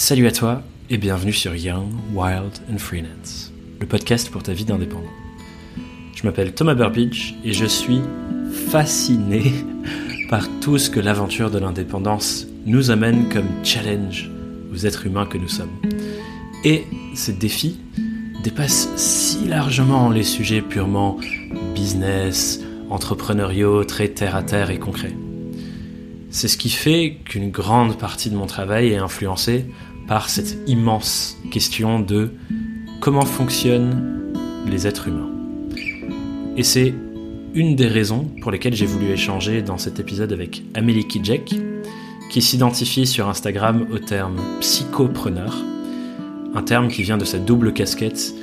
Salut à toi et bienvenue sur Young, Wild and Freelance, le podcast pour ta vie d'indépendant. Je m'appelle Thomas Burbidge et je suis fasciné par tout ce que l'aventure de l'indépendance nous amène comme challenge aux êtres humains que nous sommes. Et ces défis dépassent si largement les sujets purement business, entrepreneuriaux, très terre à terre et concrets. C'est ce qui fait qu'une grande partie de mon travail est influencée par cette immense question de comment fonctionnent les êtres humains. Et c'est une des raisons pour lesquelles j'ai voulu échanger dans cet épisode avec Amélie Kijek, qui s'identifie sur Instagram au terme psychopreneur, un terme qui vient de sa double casquette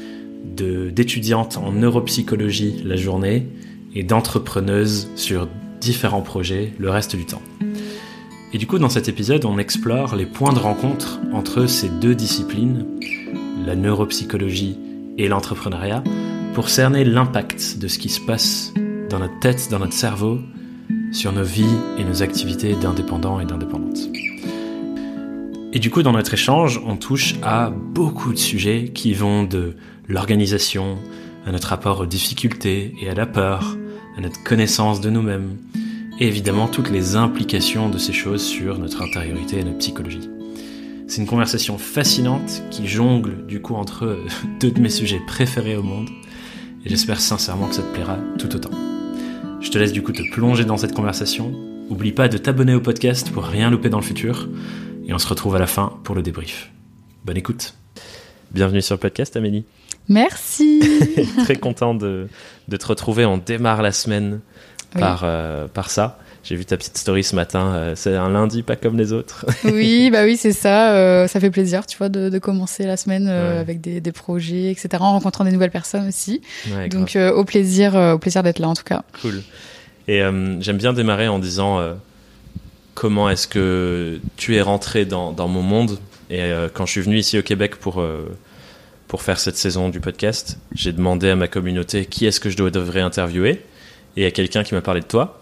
d'étudiante en neuropsychologie la journée et d'entrepreneuse sur différents projets le reste du temps. Et du coup, dans cet épisode, on explore les points de rencontre entre ces deux disciplines, la neuropsychologie et l'entrepreneuriat, pour cerner l'impact de ce qui se passe dans notre tête, dans notre cerveau, sur nos vies et nos activités d'indépendants et d'indépendantes. Et du coup, dans notre échange, on touche à beaucoup de sujets qui vont de l'organisation, à notre rapport aux difficultés et à la peur, à notre connaissance de nous-mêmes, et évidemment toutes les implications de ces choses sur notre intériorité et notre psychologie. C'est une conversation fascinante qui jongle du coup entre deux de mes sujets préférés au monde, et j'espère sincèrement que ça te plaira tout autant. Je te laisse du coup te plonger dans cette conversation. Oublie pas de t'abonner au podcast pour rien louper dans le futur, et on se retrouve à la fin pour le débrief. Bonne écoute. Bienvenue sur le podcast, Amélie. Merci. Très content de, de te retrouver. On démarre la semaine par, euh, par ça. J'ai vu ta petite story ce matin. Euh, c'est un lundi pas comme les autres. oui, bah oui, c'est ça. Euh, ça fait plaisir, tu vois, de, de commencer la semaine avec des, des, projets, etc. En rencontrant des nouvelles personnes aussi. Donc au plaisir, au plaisir d'être là en tout cas. Cool. Et j'aime bien démarrer en disant comment est-ce que tu es rentré dans, dans mon monde? Et quand je suis venu ici au Québec pour pour faire cette saison du podcast, j'ai demandé à ma communauté qui est-ce que je devrais interviewer? Et il y a quelqu'un qui m'a parlé de toi.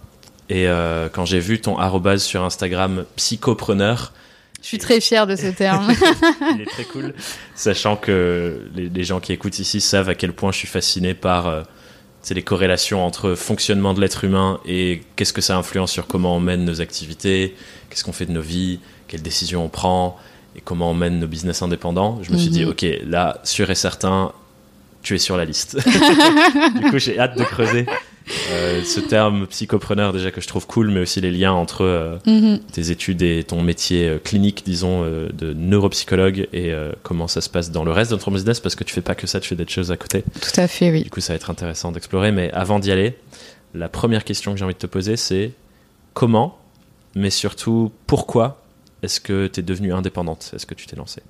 Et euh, quand j'ai vu ton arrobase sur Instagram, psychopreneur, je suis très fier de ce terme. il est très cool, sachant que les, gens qui écoutent ici savent à quel point je suis fasciné par euh, les corrélations entre fonctionnement de l'être humain et qu'est-ce que ça influence sur comment on mène nos activités, qu'est-ce qu'on fait de nos vies, quelles décisions on prend et comment on mène nos business indépendants. Je me suis dit, mhm. ok, là, sûr et certain, tu es sur la liste. du coup, j'ai hâte de creuser euh, ce terme psychopreneur déjà que je trouve cool, mais aussi les liens entre euh, mhm. tes études et ton métier euh, clinique, disons, de neuropsychologue et comment ça se passe dans le reste de notre business, parce que tu fais pas que ça, tu fais des choses à côté. Tout à fait, oui. Du coup, ça va être intéressant d'explorer, mais avant d'y aller, la première question que j'ai envie de te poser, c'est comment, mais surtout pourquoi est-ce que tu es devenue indépendante? Est-ce que tu t'es lancée?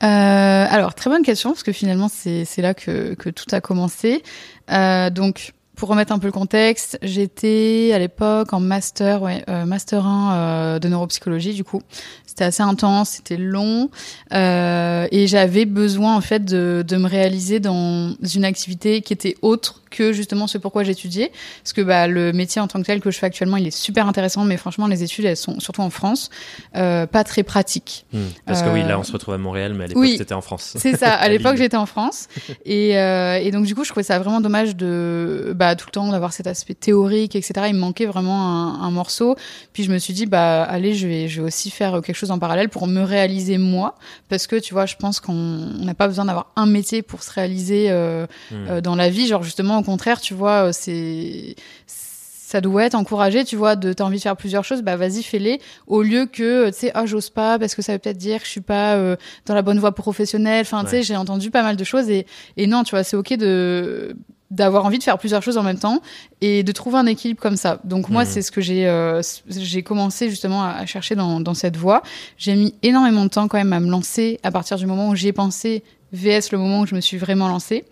Alors, très bonne question, parce que finalement, c'est là que, que, tout a commencé. donc, pour remettre un peu le contexte, j'étais à l'époque en master, ouais, euh, master 1 euh, de neuropsychologie du coup. C'était assez intense, c'était long euh, et j'avais besoin en fait de, de me réaliser dans une activité qui était autre que justement ce pourquoi j'étudiais. Parce que bah, le métier en tant que tel que je fais actuellement, il est super intéressant, mais franchement, les études, elles sont surtout en France, euh, pas très pratiques. Hmm. parce que oui, là, on se retrouve à Montréal, mais à l'époque, oui, c'était en France. C'est ça. À l'époque, j'étais en France, et, euh, et donc du coup, je trouvais ça vraiment dommage de bah, tout le temps d'avoir cet aspect théorique, etc. Il me manquait vraiment un, un, morceau. Puis je me suis dit, bah allez, je vais, je vais aussi faire quelque chose en parallèle pour me réaliser moi, parce que tu vois, je pense qu'on n'a pas besoin d'avoir un métier pour se réaliser euh, hmm. euh dans la vie. Genre justement, contraire, tu vois, euh, c'est ça doit être encouragé, tu vois, de t'as envie de faire plusieurs choses, bah vas-y fais-les au lieu que tu sais ah j'ose pas parce que ça veut peut-être dire que je suis pas euh, dans la bonne voie professionnelle. Enfin tu sais j'ai entendu pas mal de choses et et non tu vois c'est ok de d'avoir envie de faire plusieurs choses en même temps et de trouver un équilibre comme ça. Donc moi, mmh. c'est ce que j'ai euh, j'ai commencé justement à, chercher dans, dans cette voie. J'ai mis énormément de temps quand même à me lancer à partir du moment où j'y ai pensé, VS le moment où je me suis vraiment lancée.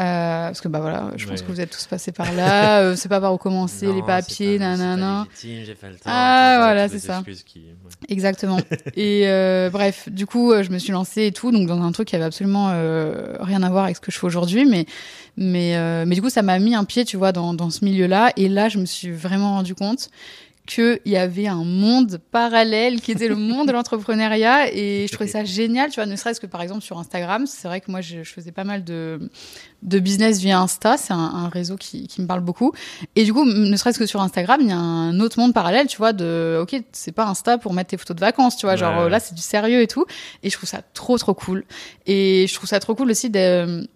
Euh, parce que bah voilà, je pense que vous êtes tous passés par là. euh, c'est pas par où commencer, les papiers, nanana. J'ai pas le temps. Ah voilà, c'est ça. Exactement. et euh, bref, du coup, euh, je me suis lancée et tout, donc dans un truc qui avait absolument euh, rien à voir avec ce que je fais aujourd'hui, mais mais euh, mais du coup, ça m'a mis un pied, tu vois, dans dans ce milieu-là. Et là, je me suis vraiment rendu compte qu'il y avait un monde parallèle qui était le monde de l'entrepreneuriat et je trouvais ça génial, tu vois, ne serait-ce que par exemple sur Instagram, c'est vrai que moi je, faisais pas mal de, de business via Insta, c'est un, réseau qui, qui, me parle beaucoup. Et du coup, ne serait-ce que sur Instagram, il y a un autre monde parallèle, tu vois, de ok, c'est pas Insta pour mettre tes photos de vacances, tu vois, genre là c'est du sérieux et tout. Et je trouve ça trop trop cool. Et je trouve ça trop cool aussi de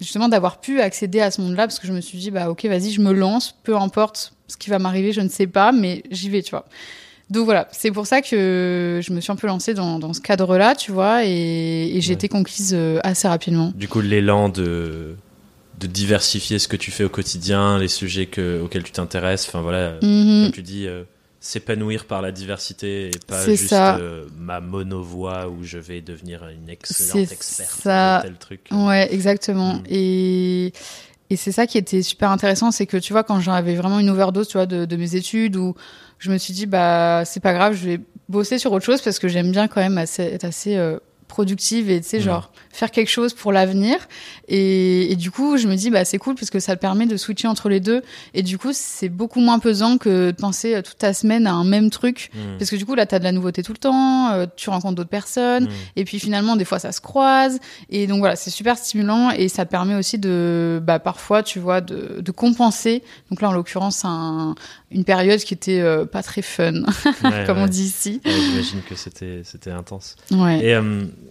justement d'avoir pu accéder à ce monde-là parce que je me suis dit bah ok vas-y je me lance peu importe ce qui va m'arriver je ne sais pas mais j'y vais tu vois donc voilà c'est pour ça que je me suis un peu lancée dans, dans ce cadre-là tu vois et, j'ai été conquise euh, assez rapidement du coup l'élan de de diversifier ce que tu fais au quotidien les sujets que, auxquels tu t'intéresses enfin voilà mm-hmm. comme tu dis euh, s'épanouir par la diversité et pas juste euh, ma monovoix où je vais devenir une excellente experte ça. tel truc. Ouais, exactement. Mm. Et, et c'est ça qui était super intéressant, c'est que tu vois, quand j'avais vraiment une overdose, tu vois, de, de mes études, où je me suis dit, bah, c'est pas grave, je vais bosser sur autre chose parce que j'aime bien quand même être assez euh, productive et tu sais genre faire quelque chose pour l'avenir. Et, et, du coup je me dis bah c'est cool parce que ça te permet de switcher entre les deux. Et du coup c'est beaucoup moins pesant que de penser euh, toute ta semaine à un même truc. Mmh. parce que du coup là tu as de la nouveauté tout le temps euh, tu rencontres d'autres personnes. Mmh. et puis finalement des fois ça se croise. Et donc voilà c'est super stimulant. Et ça permet aussi de bah parfois tu vois de, de compenser. Donc là en l'occurrence un, une période qui était euh, pas très fun comme on dit ici. J'imagine que c'était intense. Ouais. et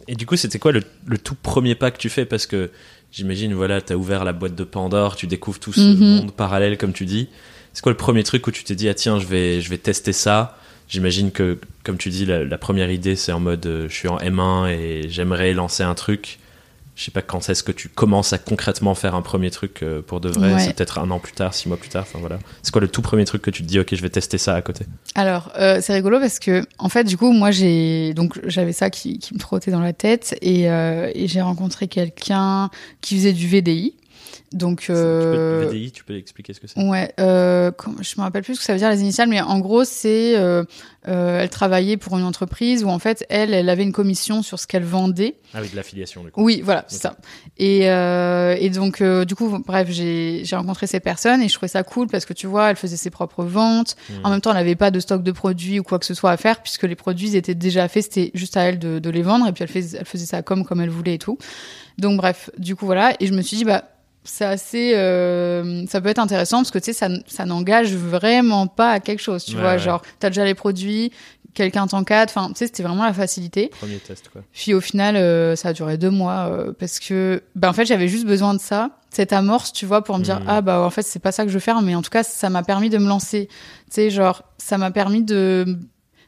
et du coup, c'était quoi le, tout premier pas que tu fais Parce que j'imagine, voilà, tu as ouvert la boîte de Pandore, tu découvres tout ce mhm. monde parallèle, comme tu dis. C'est quoi le premier truc où tu t'es dit, ah tiens, je vais, je vais tester ça? J'imagine que, comme tu dis, la, la première idée, c'est en mode, euh, je suis en M1 et j'aimerais lancer un truc je sais pas quand est-ce que tu commences à concrètement faire un premier truc euh, pour de vrai. C'est peut-être un an plus tard six mois plus tard enfin voilà. C'est quoi le tout premier truc que tu te dis ok je vais tester ça à côté? Alors euh, c'est rigolo parce que en fait du coup moi j'ai donc j'avais ça qui, qui, me trottait dans la tête et, euh, et j'ai rencontré quelqu'un qui faisait du VDI donc, euh, tu peux, VDI, tu peux expliquer ce que c'est Ouais, euh, je me rappelle plus ce que ça veut dire les initiales, mais en gros, c'est euh, elle travaillait pour une entreprise où en fait, elle, elle avait une commission sur ce qu'elle vendait. Ah oui, de l'affiliation. Oui, voilà, c'est ça. Et, et donc, du coup, bref, j'ai rencontré ces personnes et je trouvais ça cool parce que tu vois, elle faisait ses propres ventes. Hmm. En même temps, elle n'avait pas de stock de produits ou quoi que ce soit à faire puisque les produits étaient déjà faits. C'était juste à elle de, de, les vendre et puis elle, elle faisait ça comme comme elle voulait et tout. Donc bref, du coup voilà. Et je me suis dit bah c'est assez euh, ça peut être intéressant parce que tu sais ça, ça n'engage vraiment pas à quelque chose tu vois. genre t'as déjà les produits quelqu'un t'encadre enfin tu sais c'était vraiment la facilité. Premier test quoi. Puis au final euh, ça a duré deux mois euh, parce que ben en fait j'avais juste besoin de ça cette amorce tu vois pour me dire mmh. ah bah en fait c'est pas ça que je veux faire mais en tout cas ça m'a permis de me lancer. Tu sais genre ça m'a permis de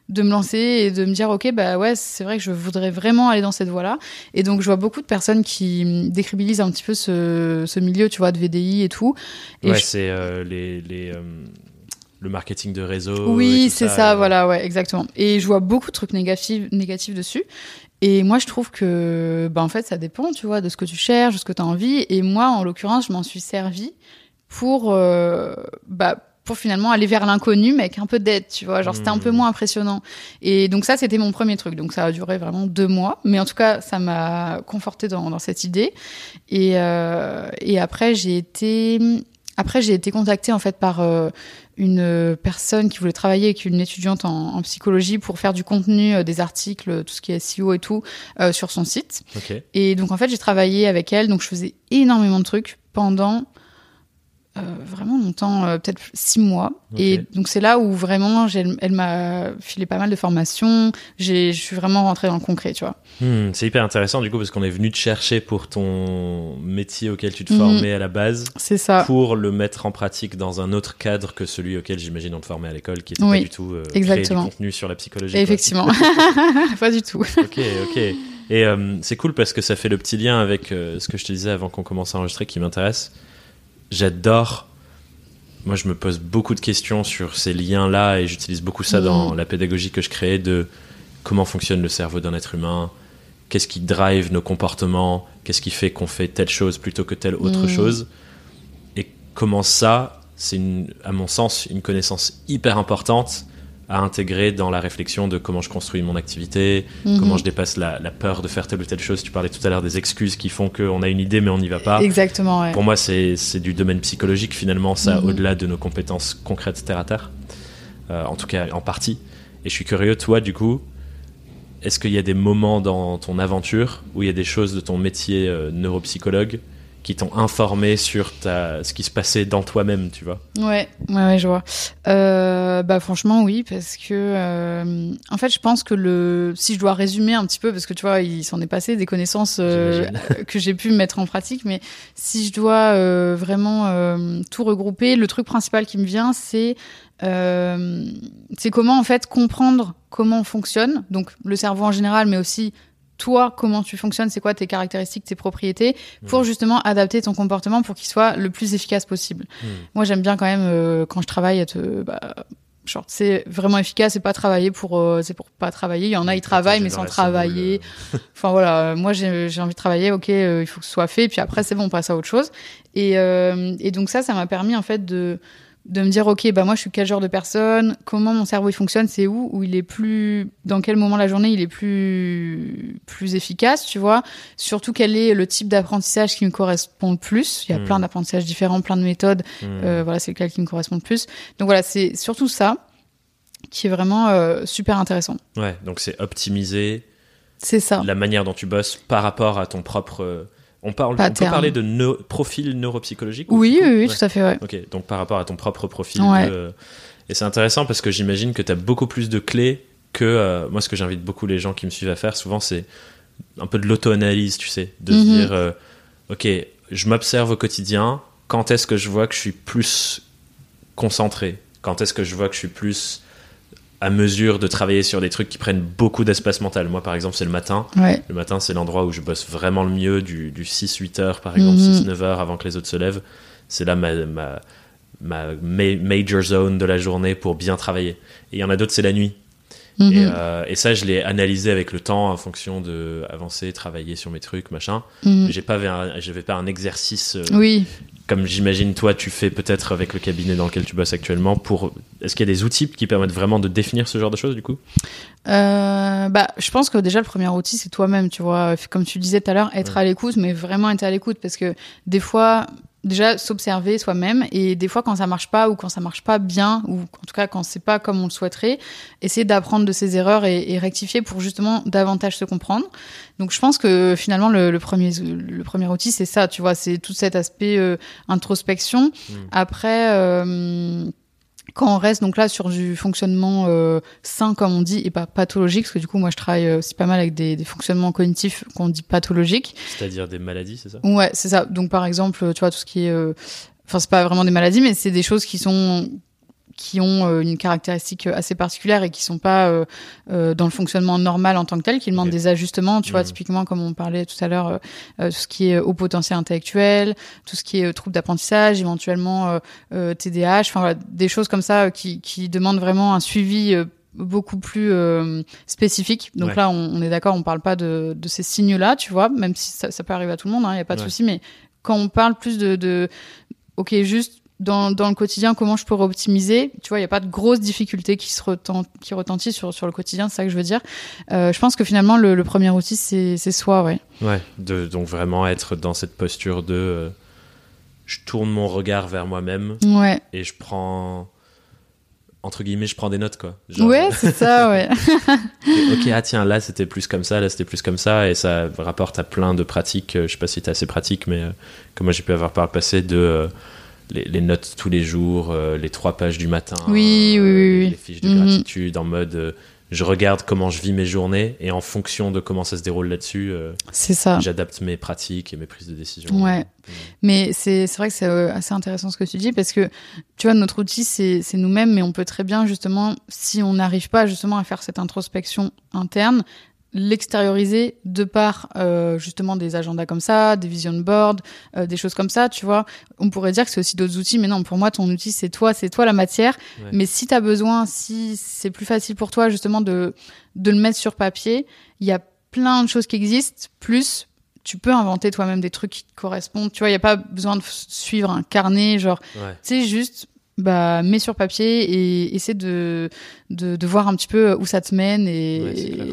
de me lancer et de me dire ok bah ouais c'est vrai que je voudrais vraiment aller dans cette voie là et donc je vois beaucoup de personnes qui décribilisent un petit peu ce, ce milieu tu vois de VDI et tout. Et ouais c'est euh, les, les euh, le marketing de réseau oui c'est ça, voilà ouais exactement. Et je vois beaucoup de trucs négatifs négatifs dessus. Et moi, je trouve que, bah, en fait, ça dépend, tu vois, de ce que tu cherches, de ce que tu as envie. Et moi, en l'occurrence, je m'en suis servi pour, euh, bah, pour finalement aller vers l'inconnu, mais avec un peu d'aide, tu vois. Genre, c'était un peu hmm. moins impressionnant. Et donc, ça, c'était mon premier truc. Donc, ça a duré vraiment deux mois. Mais en tout cas, ça m'a conforté dans, dans, cette idée. Et, euh, et après, j'ai été. Après, j'ai été contactée en fait par euh, une personne qui voulait travailler avec une étudiante en, en psychologie pour faire du contenu, euh, des articles, tout ce qui est SEO et tout, euh, sur son site. Et donc en fait, j'ai travaillé avec elle, donc je faisais énormément de trucs pendant vraiment longtemps, euh, peut-être six mois. Et donc c'est là où vraiment elle m'a filé pas mal de formations. Je suis vraiment rentrée dans le concret, tu vois. Hmm, c'est hyper intéressant du coup parce qu'on est venu te chercher pour ton métier auquel tu te mhm. formais à la base. C'est ça. Pour le mettre en pratique dans un autre cadre que celui auquel j'imagine on te formait à l'école, qui était pas du tout euh, exactement. créer du contenu sur la psychologie. effectivement, pas du tout. ok, ok. Et c'est cool parce que ça fait le petit lien avec ce que je te disais avant qu'on commence à enregistrer qui m'intéresse j'adore. Moi, je me pose beaucoup de questions sur ces liens-là et j'utilise beaucoup ça dans mm. la pédagogie que je crée de comment fonctionne le cerveau d'un être humain, qu'est-ce qui drive nos comportements, qu'est-ce qui fait qu'on fait telle chose plutôt que telle autre mm. chose, et comment ça, c'est à mon sens une connaissance hyper importante à intégrer dans la réflexion de comment je construis mon activité, mhm. comment je dépasse la, peur de faire telle ou telle chose. Tu parlais tout à l'heure des excuses qui font qu'on a une idée mais on n'y va pas. Exactement. Ouais. Pour moi, c'est du domaine psychologique finalement, ça, mhm. au-delà de nos compétences concrètes terre à terre. euh, en tout cas en partie. Et je suis curieux, toi, du coup, est-ce qu'il y a des moments dans ton aventure où il y a des choses de ton métier euh, neuropsychologue qui t'ont informé sur ta, ce qui se passait dans toi-même, tu vois. Ouais, ouais, ouais, je vois. Euh, bah franchement oui, parce que euh, en fait je pense que le, si je dois résumer un petit peu, parce que tu vois il s'en est passé des connaissances euh, que j'ai pu mettre en pratique, mais si je dois vraiment tout regrouper, le truc principal qui me vient c'est c'est comment en fait comprendre comment on fonctionne, donc le cerveau en général, mais aussi toi, comment tu fonctionnes, c'est quoi tes caractéristiques, tes propriétés, pour justement adapter ton comportement pour qu'il soit le plus efficace possible. Mm. Moi, j'aime bien quand même euh, quand je travaille être euh, bah, genre c'est vraiment efficace, c'est pas travailler pour euh, c'est pour pas travailler. Il y en a ils travaillent mais sans travailler. enfin voilà, moi j'ai j'ai envie de travailler, OK, euh, il faut que ce soit fait puis après c'est bon, on passe à autre chose. Et euh, et donc ça ça m'a permis en fait de de me dire ok bah moi je suis quel genre de personne? Comment mon cerveau il fonctionne? C'est où? Où il est plus dans quel moment de la journée il est plus plus efficace tu vois? Surtout quel est le type d'apprentissage qui me correspond le plus? Il y a Hmm. plein d'apprentissages différents plein de méthodes. Mm. euh, voilà c'est lequel qui me correspond le plus. Donc voilà c'est surtout ça qui est vraiment euh, super intéressant. Ouais, donc c'est optimiser c'est ça. la manière dont tu bosses par rapport à ton propre. On, parle, on peut parler de profil neuropsychologique ou- oui oui, oui Ouais. tout à fait ouais Ok, donc par rapport à ton propre profil. Ouais. de, Et c'est intéressant parce que j'imagine que tu as beaucoup plus de clés que. euh, moi, ce que j'invite beaucoup les gens qui me suivent à faire, souvent, c'est un peu de l'auto-analyse, tu sais. De Mhm. dire, euh, ok, je m'observe au quotidien. Quand est-ce que je vois que je suis plus concentré? Quand est-ce que je vois que je suis plus à mesure de travailler sur des trucs qui prennent beaucoup d'espace mental Moi, par exemple, c'est le matin. ouais Le matin, c'est l'endroit où je bosse vraiment le mieux, du, du 6-8 heures par exemple, Mhm. 6-9 heures avant que les autres se lèvent. C'est là ma, ma, ma ma- major zone de la journée pour bien travailler. Et il y en a d'autres, c'est la nuit. Mhm. Et, euh, et ça, je l'ai analysé avec le temps en fonction de avancer, travailler sur mes trucs, machin. Mhm. Mais J'ai pas, j'avais pas un exercice euh, oui comme j'imagine toi, tu fais peut-être avec le cabinet dans lequel tu bosses actuellement. Pour est-ce qu'il y a des outils qui permettent vraiment de définir ce genre de choses du coup? Euh, bah, je pense que déjà le premier outil c'est toi-même, tu vois. Comme tu disais tout à l'heure, être Ouais. à l'écoute, mais vraiment être à l'écoute, parce que des fois, déjà s'observer soi-même, et des fois quand ça marche pas ou quand ça marche pas bien, ou en tout cas quand c'est pas comme on le souhaiterait, essayer d'apprendre de ses erreurs et, et rectifier pour justement davantage se comprendre. Donc je pense que finalement le, le premier le premier outil c'est ça, tu vois, c'est tout cet aspect euh, introspection. Mm. Après. Euh, quand on reste donc là sur du fonctionnement euh, sain comme on dit et pas pathologique parce que du coup moi je travaille aussi pas mal avec des, des fonctionnements cognitifs qu'on dit pathologiques. C'est-à-dire des maladies, c'est ça? Ouais c'est ça. Donc par exemple tu vois tout ce qui est euh, enfin c'est pas vraiment des maladies mais c'est des choses qui sont qui ont euh, une caractéristique assez particulière et qui sont pas euh, euh, dans le fonctionnement normal en tant que tel, qui demandent des ajustements. Tu vois, typiquement comme on parlait tout à l'heure, euh, euh, tout ce qui est haut potentiel intellectuel, tout ce qui est euh, trouble d'apprentissage, éventuellement euh, euh, TDAH, enfin voilà, des choses comme ça euh, qui, qui demandent vraiment un suivi. euh, beaucoup plus euh, spécifique. Donc Ouais. là, on, on est d'accord, on parle pas de, de ces signes-là, tu vois, même si ça, ça peut arriver à tout le monde, il n'y a pas de Ouais. souci. Mais quand on parle plus de, de ok, juste dans, dans le quotidien, comment je peux optimiser Tu vois, il n'y a pas de grosses difficultés qui se retent, qui retentissent sur, sur le quotidien, c'est ça que je veux dire. Euh, je pense que finalement, le, le premier outil, c'est soi, ouais. Ouais, de, donc vraiment être dans cette posture de euh, je tourne mon regard vers moi-même Ouais, et je prends entre guillemets je prends des notes quoi. Genre, ouais c'est ça, ouais. ok ah tiens là c'était plus comme ça là c'était plus comme ça et ça rapporte à plein de pratiques. euh, Je sais pas si t'es assez pratique mais euh, moi j'ai pu avoir par le passé de euh, les, les notes tous les jours, euh, les trois pages du matin, Oui, oui, oui, les, oui. les fiches de Mhm. gratitude en mode euh, je regarde comment je vis mes journées et en fonction de comment ça se déroule là-dessus. euh, C'est ça. J'adapte mes pratiques et mes prises de décision. Ouais. Mm. Mais c'est c'est vrai que c'est euh, assez intéressant ce que tu dis parce que tu vois notre outil c'est nous-mêmes mais on peut très bien justement si on n'arrive pas justement à faire cette introspection interne l'extérioriser de par euh, justement des agendas comme ça, des vision boards, euh, des choses comme ça, tu vois. On pourrait dire que c'est aussi d'autres outils, mais non, pour moi, ton outil, c'est toi, c'est toi la matière. Ouais. Mais si tu as besoin, si c'est plus facile pour toi justement de, de le mettre sur papier, il y a plein de choses qui existent, plus tu peux inventer toi-même des trucs qui te correspondent. Tu vois, il n'y a pas besoin de suivre un carnet, genre, Ouais. tu sais, juste, bah, mets sur papier et essaie de, de, de voir un petit peu où ça te mène et,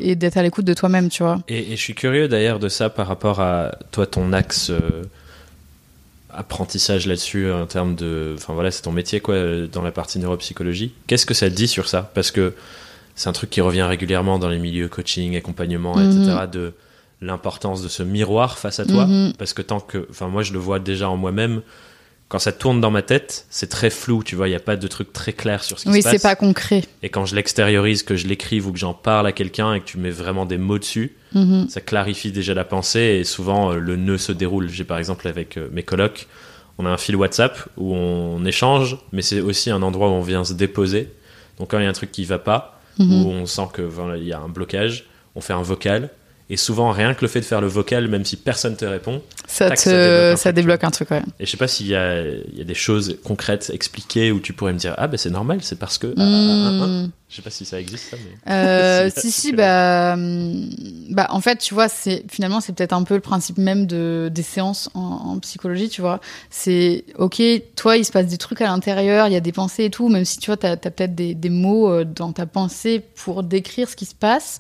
Ouais, d'être à l'écoute de toi-même, tu vois. Et, et je suis curieux d'ailleurs de ça par rapport à toi, ton axe euh, apprentissage là-dessus en termes de. Enfin voilà, c'est ton métier quoi, dans la partie neuropsychologie. Qu'est-ce que ça te dit sur ça? Parce que c'est un truc qui revient régulièrement dans les milieux coaching, accompagnement, Mhm. etc. de l'importance de ce miroir face à toi. Mhm. Parce que tant que. Enfin, moi, je le vois déjà en moi-même. Quand ça tourne dans ma tête, c'est très flou, tu vois, il n'y a pas de truc très clair sur ce qui Oui, se passe. c'est pas concret. Et quand je l'extériorise, que je l'écrive ou que j'en parle à quelqu'un et que tu mets vraiment des mots dessus, Mhm. ça clarifie déjà la pensée et souvent euh, le nœud se déroule. J'ai par exemple avec euh, mes colocs, on a un fil WhatsApp où on échange, mais c'est aussi un endroit où on vient se déposer. Donc quand il y a un truc qui va pas, Mhm. où on sent que voilà, il y a un blocage, on fait un vocal. Et souvent, rien que le fait de faire le vocal, même si personne te répond, Ça, Tac, te, ça débloque un ça truc, débloque un truc, ouais. et je sais pas s'il y y a des choses concrètes expliquées où tu pourrais me dire ah ben c'est normal, c'est parce que ah, ah, ah, ah. Hmm. je sais pas si ça existe ça, mais Euh, Si, si, bah, hum, bah, en fait, tu vois, c'est finalement, c'est peut-être un peu le principe même de des séances en, en psychologie, tu vois. C'est ok, toi, il se passe des trucs à l'intérieur, il y a des pensées et tout, même si tu vois, t'as as, peut-être des, des mots euh, dans ta pensée pour décrire ce qui se passe.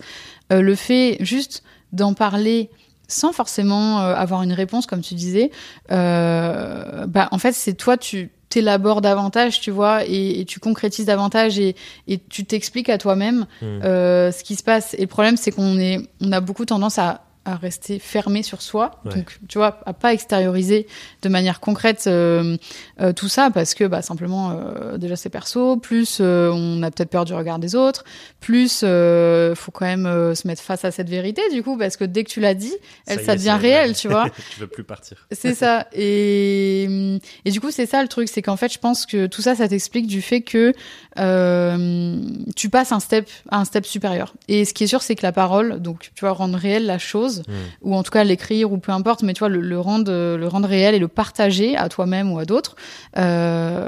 Euh, le fait juste d'en parler sans forcément euh, avoir une réponse, comme tu disais, euh, bah, en fait, c'est toi, tu t'élabores davantage, tu vois, et, et tu concrétises davantage et, et tu t'expliques à toi-même Hmm. euh, ce qui se passe. Et le problème, c'est qu'on est, on a beaucoup tendance à, à rester fermé sur soi, Ouais. donc tu vois, à pas extérioriser de manière concrète euh, euh, tout ça parce que bah, simplement euh, déjà c'est perso, plus euh, on a peut-être peur du regard des autres, plus faut quand même se mettre face à cette vérité du coup parce que dès que tu l'as dit, elle ça, est, devient réel, tu vois. tu veux plus partir. C'est ça. Et, et du coup, c'est ça le truc, c'est qu'en fait, je pense que tout ça, ça t'explique du fait que tu passes un step à un step supérieur. Et ce qui est sûr, c'est que la parole, donc tu vois, rendre réelle la chose, Mm. ou en tout cas l'écrire ou peu importe, mais tu vois, le, le rendre, le rendre réel et le partager à toi-même ou à d'autres, euh,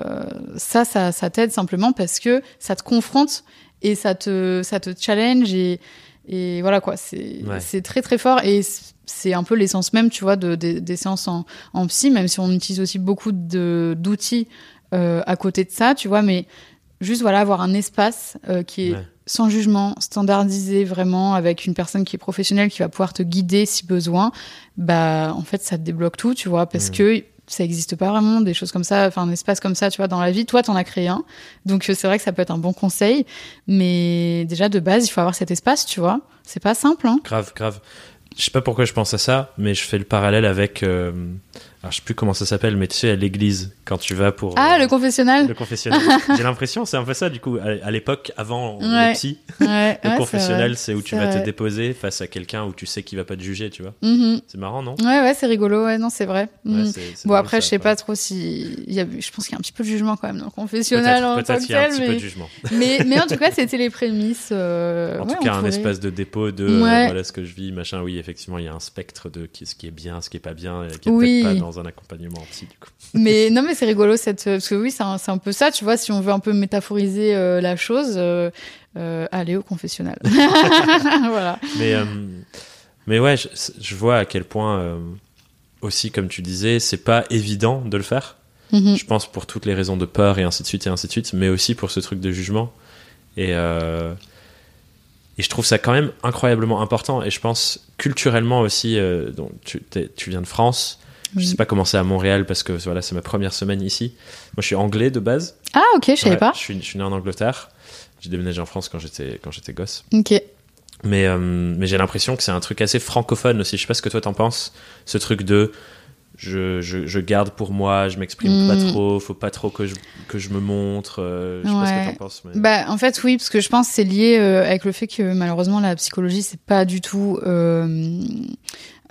ça, ça, ça t'aide simplement parce que ça te confronte et ça te, ça te challenge et, et voilà quoi, c'est Ouais. très très fort et c'est un peu l'essence même, tu vois, de, des- des séances en, en psy, même si on utilise aussi beaucoup d'outils euh, à côté de ça, tu vois, mais juste voilà, avoir un espace euh, qui est Ouais. Sans jugement, standardisé vraiment, avec une personne qui est professionnelle qui va pouvoir te guider si besoin, bah en fait ça te débloque tout, tu vois, parce Mhm. que ça existe pas vraiment des choses comme ça, enfin un espace comme ça, tu vois, dans la vie. Toi, t'en as créé un, donc euh, c'est vrai que ça peut être un bon conseil, mais déjà de base, il faut avoir cet espace, tu vois. C'est pas simple, hein. Grave, grave. Je sais pas pourquoi je pense à ça, mais je fais le parallèle avec. euh, alors je sais plus comment ça s'appelle, mais tu sais, à l'église, quand tu vas pour. Ah, euh, le confessionnal. le confessionnal. J'ai l'impression, c'est un peu ça, du coup, à, l'époque, avant Ouais. psys, Ouais, le ouais, vrai. c'est où tu vas te déposer face à quelqu'un où tu sais qu'il va pas te juger, tu vois. Mhm. C'est marrant, non? Ouais, ouais, c'est rigolo. Ouais, non, c'est vrai. Mhm. Bon, après, ça, je sais pas trop si. Il y a... Je pense qu'il y a un petit peu de jugement quand même dans le confessionnal en Peut-être tant que qu'il y a un tel, petit peu mais... de jugement. mais... mais en tout cas, c'était les prémices. euh, En tout on cas, un espace de dépôt de euh, voilà ce que je vis, machin. Oui, effectivement, il y a un spectre de ce qui est bien, ce qui est pas bien, qui est pas dans un accompagnement en psy, du coup. Mais non, mais c'est rigolo cette parce que oui, c'est un, peu ça, tu vois. Si on veut un peu métaphoriser euh, la chose, euh, euh, aller au confessionnal. voilà. Mais, euh, mais ouais, je, je vois à quel point, euh, aussi, comme tu disais, c'est pas évident de le faire. Mhm. Je pense pour toutes les raisons de peur et ainsi de suite et ainsi de suite, mais aussi pour ce truc de jugement. Et, euh, et je trouve ça quand même incroyablement important. Et je pense culturellement aussi, euh, donc tu, tu viens de France. Je Oui. sais pas comment c'est à Montréal parce que voilà, c'est ma première semaine ici. Moi, je suis anglais de base. Ah, ok, je savais Ouais, pas. Je suis, je suis né en Angleterre. J'ai déménagé en France quand j'étais quand j'étais gosse. Ok. Mais, euh, mais j'ai l'impression que c'est un truc assez francophone aussi. Je sais pas ce que toi t'en penses. Ce truc de je, je, je garde pour moi, je m'exprime pas trop, faut pas trop que je, que je me montre. euh, je sais pas ce que t'en penses. Mais... Bah, en fait, oui, parce que je pense que c'est lié euh, avec le fait que malheureusement la psychologie c'est pas du tout euh,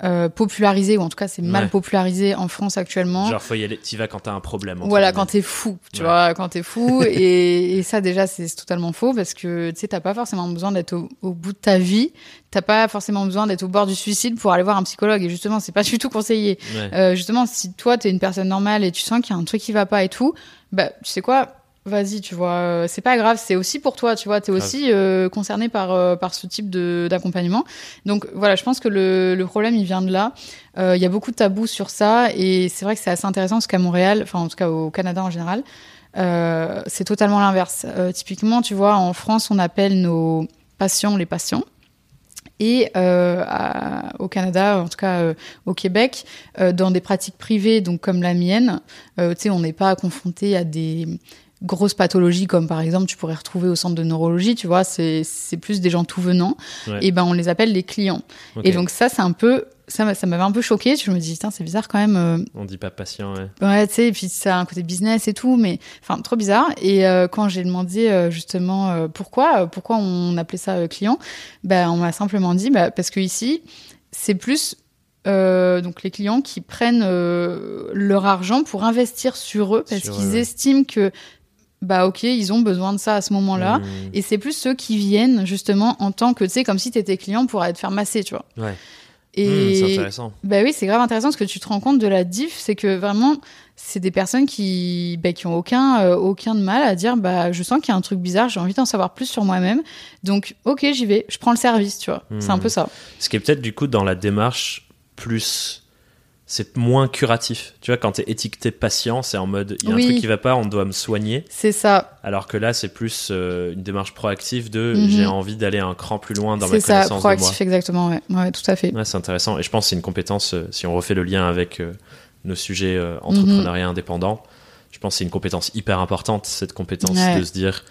euh, popularisé ou en tout cas c'est mal Ouais. popularisé en France actuellement. Genre, faut y aller, t'y vas quand t'as un problème. Voilà, quand t'es fou, tu Ouais. vois, quand t'es fou. et, et ça, déjà, c'est c'est totalement faux parce que, tu sais, t'as pas forcément besoin d'être au, au bout de ta vie. T'as pas forcément besoin d'être au bord du suicide pour aller voir un psychologue. Et justement, c'est pas du tout conseillé. Ouais. Euh, justement, si toi, t'es une personne normale et tu sens qu'il y a un truc qui va pas et tout, bah, tu sais quoi? Vas-y, tu vois, euh, c'est pas grave, c'est aussi pour toi, tu vois, t'es aussi euh, concerné par euh, par ce type de d'accompagnement. Donc voilà, je pense que le, le problème il vient de là. Euh, Il y a beaucoup de tabous sur ça et c'est vrai que c'est assez intéressant parce qu'à Montréal, enfin en tout cas au Canada en général, euh, c'est totalement l'inverse. Euh, typiquement, tu vois, en France, on appelle nos patients les patients. Et euh, à- au Canada, en tout cas au Québec, dans des pratiques privées, donc comme la mienne, tu sais, on n'est pas confronté à des grosses pathologies comme par exemple tu pourrais retrouver au centre de neurologie, tu vois, c'est plus des gens tout venant, et ben on les appelle les clients. Et donc ça c'est un peu ça, ça m'avait un peu choqué. Je me dis, c'est bizarre quand même. Euh... On dit pas patient, ouais. Ouais, tu sais, et puis ça a un côté business et tout, mais enfin, trop bizarre. Et euh, quand j'ai demandé euh, justement euh, pourquoi, pourquoi on appelait ça client, ben, on m'a simplement dit, bah, parce que ici, c'est plus donc les clients qui prennent leur argent pour investir sur eux parce qu'ils estiment que bah ok, ils ont besoin de ça à ce moment-là. Mmh. Et c'est plus ceux qui viennent justement en tant que, tu sais, comme si tu étais client pour aller te faire masser, tu vois. Ouais. Et mmh, c'est intéressant. Bah oui, c'est grave intéressant parce que tu te rends compte de la diff, c'est que vraiment, c'est des personnes qui, bah, qui ont aucun, euh, aucun de mal à dire, bah, je sens qu'il y a un truc bizarre, j'ai envie d'en savoir plus sur moi-même. Donc, ok, j'y vais, je prends le service, tu vois. C'est un mmh. peu ça. Ce qui est peut-être du coup dans la démarche plus c'est moins curatif. Tu vois, quand tu es étiqueté patient, c'est en mode il y a un truc qui va pas, on doit me soigner. C'est ça. Alors que là, c'est plus euh, une démarche proactive de mhm. j'ai envie d'aller un cran plus loin dans ma connaissance ça, proactif, exactement, ouais. ouais. tout à fait. Ouais, c'est intéressant. Et je pense que c'est une compétence, euh, si on refait le lien avec euh, nos sujets entrepreneuriat indépendant, je pense que c'est une compétence hyper importante, cette compétence de se dire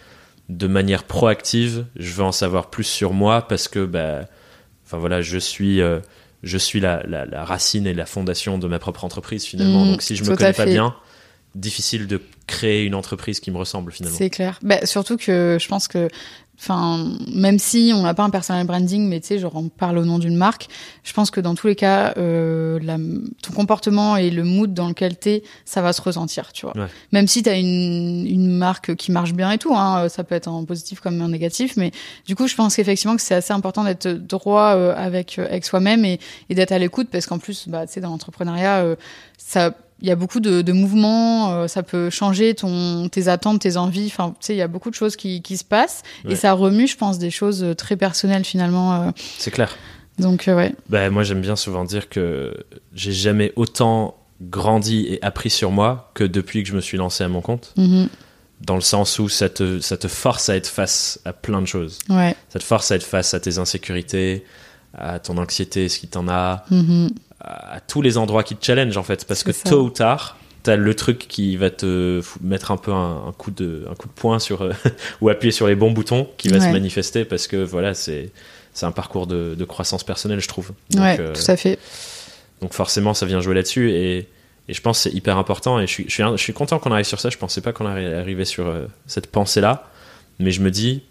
de manière proactive, je veux en savoir plus sur moi parce que, bah, enfin voilà, je suis je suis la, la, racine et la fondation de ma propre entreprise finalement. Mmh, Donc si je me connais pas bien, difficile de créer une entreprise qui me ressemble finalement. C'est clair. Bah, surtout que je pense que Enfin, même si on n'a pas un personal branding, mais tu sais, genre on parle au nom d'une marque, je pense que dans tous les cas, euh, la, ton comportement et le mood dans lequel t'es, ça va se ressentir, tu vois. Même si t'as une, une marque qui marche bien et tout, hein, ça peut être en positif comme en négatif, mais du coup, je pense qu'effectivement que c'est assez important d'être droit euh, avec euh, avec soi-même et, et d'être à l'écoute, parce qu'en plus, bah, tu sais, dans l'entrepreneuriat, euh, ça il y a beaucoup de, de mouvements, euh, ça peut changer ton, tes attentes, tes envies. Enfin, tu sais, il y a beaucoup de choses qui, qui se passent et ça remue, je pense, des choses euh, très personnelles finalement. Euh. C'est clair. Donc, ouais. Bah, moi, j'aime bien souvent dire que j'ai jamais autant grandi et appris sur moi que depuis que je me suis lancé à mon compte. Mm-hmm. Dans le sens où ça te, ça te force à être face à plein de choses. Ouais. Ça te force à être face à tes insécurités, à ton anxiété, ce qui t'en a, mm-hmm à, tous les endroits qui te challenge en fait, parce que tôt ou tard, t'as le truc qui va te mettre un peu un, coup de un coup de poing sur euh, ou appuyer sur les bons boutons qui va se manifester parce que voilà c'est c'est un parcours de, de, croissance personnelle je trouve. Donc, ouais, euh, tout à fait. donc forcément ça vient jouer là-dessus et, et je pense que c'est hyper important et je suis, je suis, je suis content qu'on arrive sur ça. Je pensais pas qu'on arriver sur euh, cette pensée là mais je me dis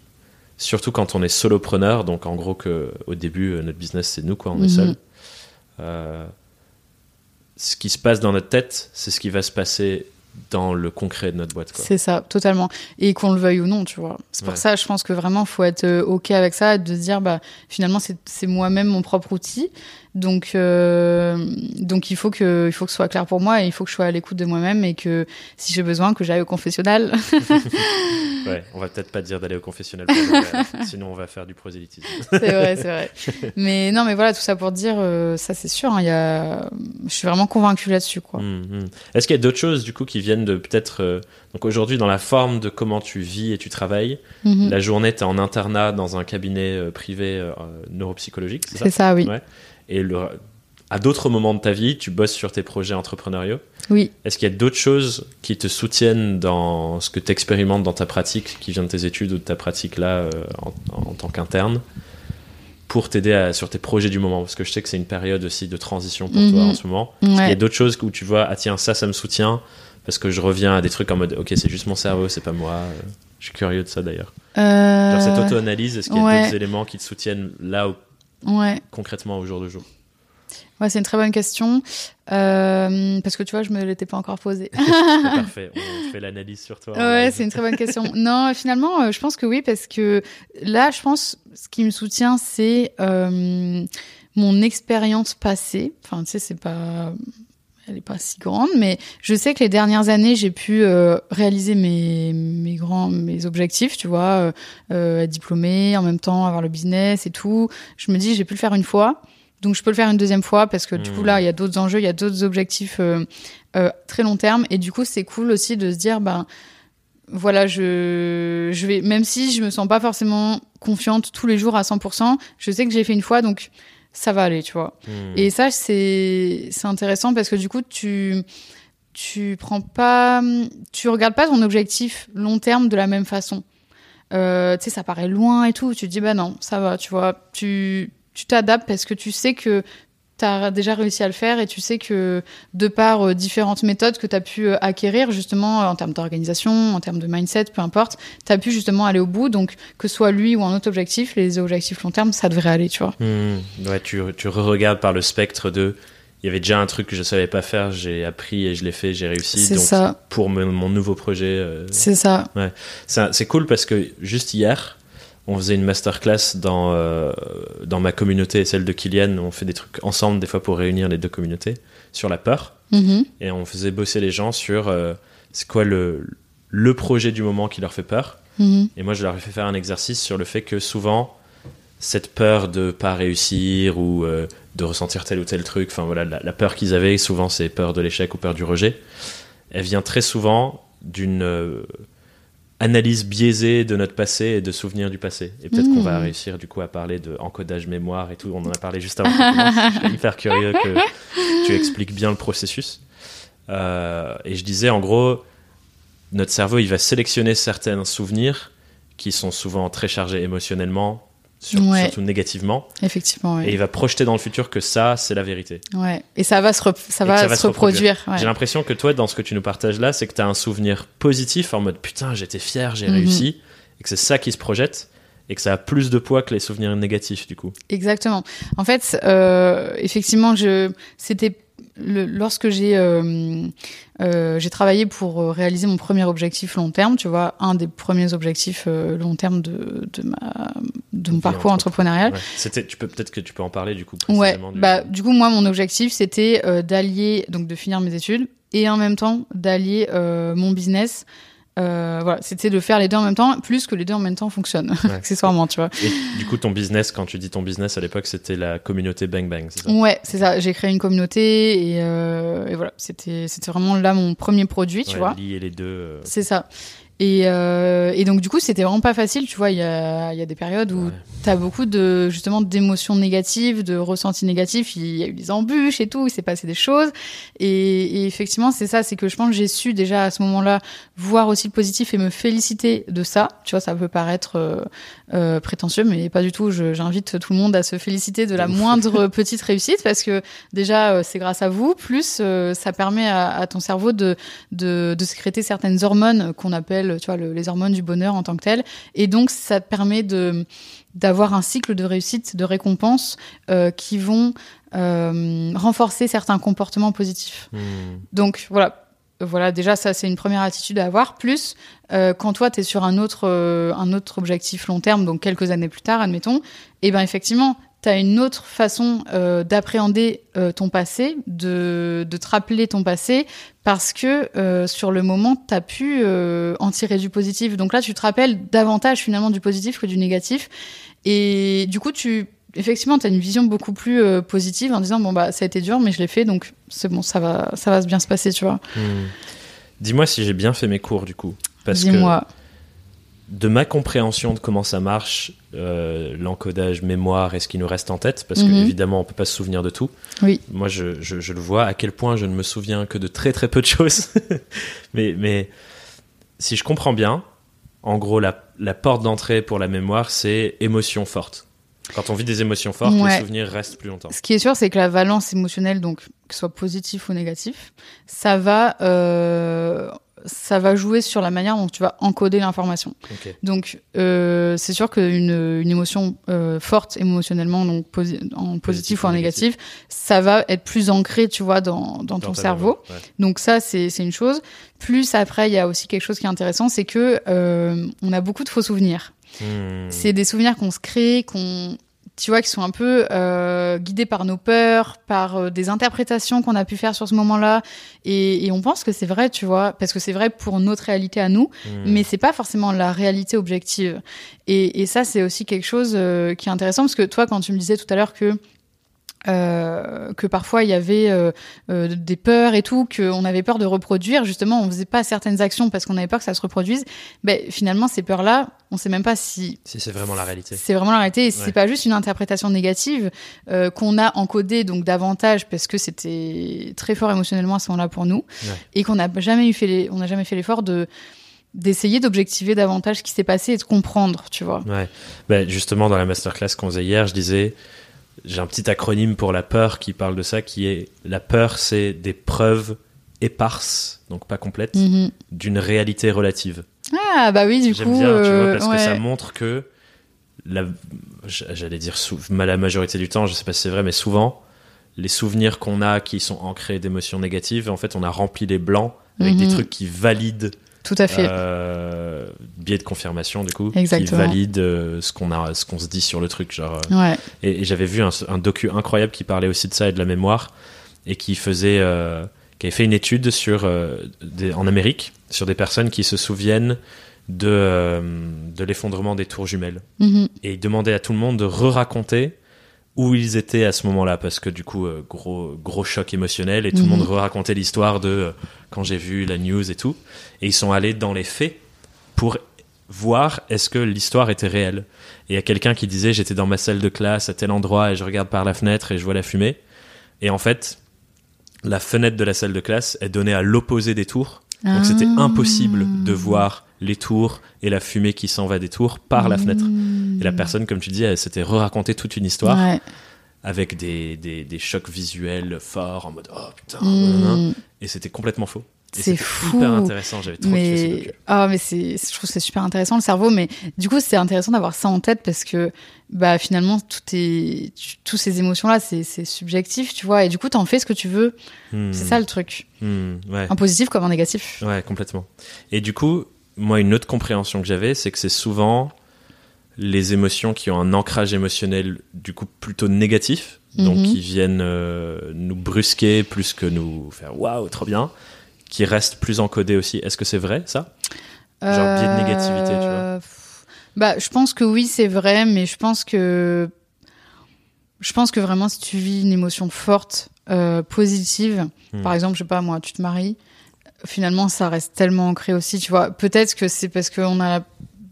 surtout quand on est solopreneur donc en gros que au début notre business c'est nous quoi on est mhm. seul euh, ce qui se passe dans notre tête, c'est ce qui va se passer dans le concret de notre boîte. C'est ça, totalement. Et qu'on le veuille ou non, tu vois. C'est pour ça, je pense que vraiment, faut être euh, OK avec ça, de se dire, bah, finalement, c'est moi-même mon propre outil. Donc, euh, donc il faut que, il faut que ce soit clair pour moi et il faut que je sois à l'écoute de moi-même et que si j'ai besoin, que j'aille au confessionnal. ouais, on va peut-être pas dire d'aller au confessionnal, sinon on va faire du prosélytisme. c'est vrai, c'est vrai. Mais non, mais voilà, tout ça pour dire, euh, ça c'est sûr, hein, y a, je suis vraiment convaincu là-dessus, quoi. Hum, hum. Est-ce qu'il y a d'autres choses du coup qui viennent de peut-être, euh, donc aujourd'hui dans la forme de comment tu vis et tu travailles, mhm. la journée tu es en internat dans un cabinet privé neuropsychologique, c'est ça? C'est ça, oui. Ouais et à d'autres moments de ta vie, tu bosses sur tes projets entrepreneuriaux. Oui. Est-ce qu'il y a d'autres choses qui te soutiennent dans ce que tu expérimentes dans ta pratique, qui vient de tes études ou de ta pratique là euh, en, tant qu'interne, pour t'aider sur tes projets du moment? Parce que je sais que c'est une période aussi de transition pour toi mhm. en ce moment. Il y a d'autres choses où tu vois, ah tiens, ça, ça me soutient, parce que je reviens à des trucs en mode, ok, c'est juste mon cerveau, c'est pas moi. Je suis curieux de ça d'ailleurs. Euh... Genre cette auto-analyse, est-ce qu'il y a d'autres éléments qui te soutiennent là où ouais. concrètement au jour le jour Ouais, c'est une très bonne question. Euh, parce que tu vois, je me l'étais pas encore posée. parfait, on fait l'analyse sur toi. Ouais, c'est une très bonne question. non, finalement, euh, je pense que oui, parce que là, je pense, ce qui me soutient, c'est euh, mon expérience passée. Enfin, tu sais, c'est pas elle est pas si grande, mais je sais que les dernières années, j'ai pu euh, réaliser mes, mes grands mes objectifs, tu vois, euh, euh, être diplômée, en même temps avoir le business et tout. Je me dis, j'ai pu le faire une fois, donc je peux le faire une deuxième fois parce que du coup là, il y a d'autres enjeux, il y a d'autres objectifs très long terme, et du coup c'est cool aussi de se dire, ben voilà, je, je vais, même si je me sens pas forcément confiante tous les jours à 100%, je sais que j'ai fait une fois, donc ça va aller, tu vois. Hmm. Et ça, c'est c'est intéressant parce que du coup, tu tu prends pas, tu regardes pas ton objectif long terme de la même façon. Euh, tu sais, ça paraît loin et tout. Tu te dis bah non, ça va, tu vois. Tu tu t'adaptes parce que tu sais que tu as déjà réussi à le faire et tu sais que de par euh, différentes méthodes que tu as pu euh, acquérir justement en termes d'organisation, en termes de mindset, peu importe, tu as pu justement aller au bout. Donc que ce soit lui ou un autre objectif, les objectifs long terme, ça devrait aller, tu vois. Hmm. Ouais, tu, tu re-regardes par le spectre de. Il y avait déjà un truc que je savais pas faire, j'ai appris et je l'ai fait, j'ai réussi. C'est Donc ça, pour mon nouveau projet, euh, c'est ça. ça- c'est cool parce que juste hier, on faisait une masterclass dans, euh, dans ma communauté et celle de Kylian. On fait des trucs ensemble des fois pour réunir les deux communautés sur la peur. Mhm. Et on faisait bosser les gens sur euh, c'est quoi le, le projet du moment qui leur fait peur. Mhm. Et moi, je leur ai fait faire un exercice sur le fait que souvent, cette peur de pas réussir ou euh, de ressentir tel ou tel truc, enfin voilà, la, la peur qu'ils avaient, souvent c'est peur de l'échec ou peur du rejet, elle vient très souvent d'une analyse biaisée de notre passé et de souvenirs du passé. Et peut-être qu'on va réussir du coup à parler de encodage mémoire et tout. On en a parlé juste avant. Je suis hyper curieux que tu expliques bien le processus. Euh, et je disais en gros, notre cerveau il va sélectionner certains souvenirs qui sont souvent très chargés émotionnellement, Ouais. surtout négativement, Effectivement, et il va projeter dans le futur que ça c'est la vérité. ouais. Et ça va se, rep- ça va que ça va se se reproduire. ouais. J'ai l'impression que toi, dans ce que tu nous partages là, c'est que tu as un souvenir positif en mode putain, j'étais fier, j'ai Mhm. réussi, et que c'est ça qui se projette, et que ça a plus de poids que les souvenirs négatifs du coup. Exactement. En fait, euh, effectivement, je, c'était le- lorsque j'ai euh, euh, j'ai travaillé pour euh, réaliser mon premier objectif long terme, tu vois, un des premiers objectifs euh, long terme de, de ma de mon parcours entrepre- entrepreneurial. Ouais. C'était, tu peux peut-être que tu peux en parler du coup Ouais, du- bah du coup moi mon objectif c'était d'allier donc de finir mes études et en même temps d'allier mon business. Euh, voilà, c'était de faire les deux en même temps, plus que les deux en même temps fonctionnent, Ouais. accessoirement, tu vois. Et du coup, ton business, quand tu dis ton business à l'époque, c'était la communauté Bang Bang, c'est ça? Ouais, c'est ça. J'ai créé une communauté et, euh, et voilà, c'était c'était vraiment là mon premier produit, tu Ouais, vois. Lier les deux. euh, C'est ça. Et, euh, et donc du coup, c'était vraiment pas facile, tu vois. Il y a, il y a des périodes où ouais. t'as beaucoup de justement d'émotions négatives, de ressentis négatifs. Il y a eu des embûches et tout. Il s'est passé des choses. Et, et effectivement, c'est ça. C'est que je pense que j'ai su déjà à ce moment-là voir aussi le positif et me féliciter de ça. Tu vois, ça peut paraître euh, euh, prétentieux, mais pas du tout. J'invite tout le monde à se féliciter de la moindre petite réussite parce que déjà, euh, c'est grâce à vous. Plus, euh, ça permet à, à ton cerveau de, de, de sécréter certaines hormones qu'on appelle, tu vois, le- les hormones du bonheur en tant que telles. Et donc, ça permet de d'avoir un cycle de réussite, de récompense euh, qui vont renforcer certains comportements positifs. Hmm. Donc voilà, voilà déjà ça c'est une première attitude à avoir. Plus euh, quand toi tu es sur un autre euh, un autre objectif long terme, donc quelques années plus tard, admettons, et ben effectivement tu as une autre façon euh, d'appréhender ton passé, de, de te rappeler ton passé, parce que sur le moment, tu as pu en tirer du positif. Donc là, tu te rappelles davantage finalement du positif que du négatif. Et du coup, tu effectivement, tu as une vision beaucoup plus euh, positive en disant, bon, bah, ça a été dur, mais je l'ai fait, donc c'est bon, ça va, ça va bien se passer, tu vois. Hmm. Dis-moi si j'ai bien fait mes cours du coup. Parce que Dis-moi. de ma compréhension de comment ça marche, euh, l'encodage mémoire et ce qui nous reste en tête, parce Mhm. que évidemment on peut pas se souvenir de tout. Oui. Moi je, je, je le vois à quel point je ne me souviens que de très très peu de choses. mais, mais si je comprends bien, en gros la, la porte d'entrée pour la mémoire c'est émotion forte. Quand on vit des émotions fortes, Ouais. les souvenirs restent plus longtemps. Ce qui est sûr, c'est que la valence émotionnelle, donc que ce soit positif ou négatif, ça va, euh, ça va jouer sur la manière dont tu vas encoder l'information. Donc, euh, c'est sûr qu'une une émotion euh, forte émotionnellement, donc posi- en positif, ou en négatif, ça va être plus ancré, tu vois, dans, dans ton cerveau. ouais. Donc ça, c'est une chose. Plus après, il y a aussi quelque chose qui est intéressant, c'est que on a beaucoup de faux souvenirs. Hmm. C'est des souvenirs qu'on se crée, qu'on tu vois, qui sont un peu euh, guidés par nos peurs, par euh, des interprétations qu'on a pu faire sur ce moment-là, et, et on pense que c'est vrai, tu vois, parce que c'est vrai pour notre réalité à nous, Hmm. mais c'est pas forcément la réalité objective. Et, et ça, c'est aussi quelque chose euh, qui est intéressant parce que toi, quand tu me disais tout à l'heure que euh, que parfois il y avait euh, euh, des peurs et tout, qu'on avait peur de reproduire. Justement, on faisait pas certaines actions parce qu'on avait peur que ça se reproduise. Ben finalement, ces peurs-là, on sait même pas si Si c'est vraiment la réalité. c'est vraiment la réalité. Et c'est Ouais. pas juste une interprétation négative qu'on a encodée donc davantage parce que c'était très fort émotionnellement à ce moment-là pour nous Ouais. et qu'on n'a jamais eu fait les, on n'a jamais fait l'effort de d'essayer d'objectiver davantage ce qui s'est passé et de comprendre, tu vois. Ouais. Ben, justement, dans la masterclass qu'on faisait hier, je disais, j'ai un petit acronyme pour la peur qui parle de ça, qui est la peur, c'est des preuves éparses, donc pas complètes, Mhm. d'une réalité relative. Ah bah oui, du J'aime coup. bien, tu vois, euh, parce que ça montre que la, j'allais dire la majorité du temps, je sais pas si c'est vrai, mais souvent, les souvenirs qu'on a qui sont ancrés d'émotions négatives, en fait, on a rempli les blancs avec des Mhm. trucs qui valident Tout à fait. euh, biais de confirmation du coup Exactement. qui valide euh, ce qu'on a ce qu'on se dit sur le truc genre euh, Ouais. et, et j'avais vu un, un docu incroyable qui parlait aussi de ça et de la mémoire et qui faisait euh, qui avait fait une étude sur des- en Amérique sur des personnes qui se souviennent de de l'effondrement des tours jumelles Mhm. et il demandait à tout le monde de re-raconter où ils étaient à ce moment-là parce que du coup gros gros choc émotionnel et tout le Mhm. monde re-racontait l'histoire de quand j'ai vu la news et tout et ils sont allés dans les faits pour voir est-ce que l'histoire était réelle et il y a quelqu'un qui disait j'étais dans ma salle de classe à tel endroit et je regarde par la fenêtre et je vois la fumée et en fait la fenêtre de la salle de classe est donnée à l'opposé des tours donc c'était Ah. impossible de voir les tours et la fumée qui s'en va des tours par la fenêtre Mmh. et la personne, comme tu dis, elle s'était re-raconté toute une histoire Ouais. Avec des, des, des chocs visuels forts en mode oh putain, Mmh. nanana. et c'était complètement faux. C'est fou. hyper intéressant, j'avais trop kiffé ce mais docu. ah mais c'est je trouve que c'est super intéressant le cerveau mais du coup c'est intéressant d'avoir ça en tête parce que bah finalement tout est tous ces émotions là c'est subjectif tu vois et du coup t'en fais ce que tu veux Hmm. c'est ça le truc Hmm, ouais. en positif comme en négatif ouais, complètement. Et du coup, moi, une autre compréhension que j'avais, c'est que c'est souvent les émotions qui ont un ancrage émotionnel du coup plutôt négatif, donc Mhm. qui viennent euh, nous brusquer plus que nous faire waouh, trop bien, qui restent plus encodés aussi. Est-ce que c'est vrai ça? Genre biais de négativité, tu vois. Euh, bah je pense que oui c'est vrai mais je pense que je pense que vraiment si tu vis une émotion forte euh, positive Hmm. par exemple je sais pas moi tu te maries finalement ça reste tellement ancré aussi tu vois peut-être que c'est parce qu'on a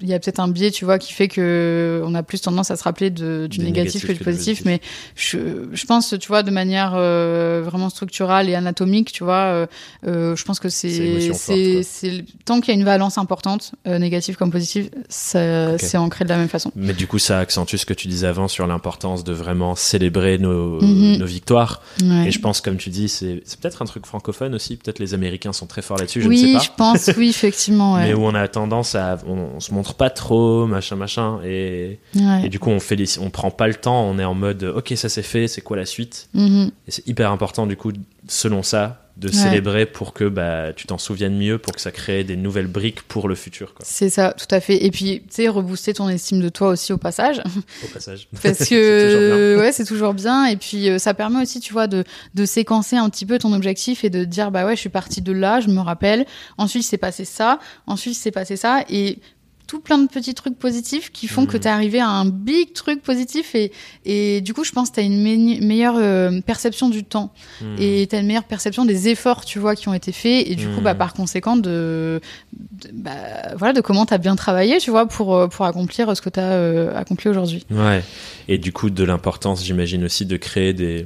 il y a peut-être un biais tu vois qui fait que on a plus tendance à se rappeler de, du négatif que du positif mais je, je pense tu vois de manière euh, vraiment structurale et anatomique tu vois euh, euh, je pense que C'est tant qu'il y a une valence importante euh, négative comme positive c'est ancré de la même façon Mais du coup, ça accentue ce que tu disais avant sur l'importance de vraiment célébrer nos, Mhm. nos victoires. Ouais. Et je pense, comme tu dis, c'est peut-être un truc francophone aussi. Peut-être les Américains sont très forts là-dessus, je oui ne sais je pense oui effectivement pas. ouais. Mais où on a tendance à. On, on se montre pas trop, machin, machin. Et, Ouais. et du coup, on, fait les- on prend pas le temps. On est en mode, ok, ça c'est fait, c'est quoi la suite Mhm. Et c'est hyper important, du coup, selon ça, de Ouais. célébrer pour que bah, tu t'en souviennes mieux, pour que ça crée des nouvelles briques pour le futur, c'est ça tout à fait et puis tu sais rebooster ton estime de toi aussi au passage au passage. parce C'est que ouais c'est toujours bien et puis euh, ça permet aussi tu vois de de séquencer un petit peu ton objectif et de dire bah ouais je suis partie de là je me rappelle ensuite il s'est passé ça ensuite il s'est passé ça et tout plein de petits trucs positifs qui font que Mhm. tu es arrivé à un big truc positif et et du coup je pense que tu as une me- meilleure euh, perception du temps Hmm. et tu as une meilleure perception des efforts tu vois qui ont été faits et du coup bah par conséquent de, de- bah, voilà de comment tu as bien travaillé tu vois pour euh, pour accomplir ce que tu as accompli aujourd'hui Ouais. Et du coup, de l'importance, j'imagine aussi, de créer des,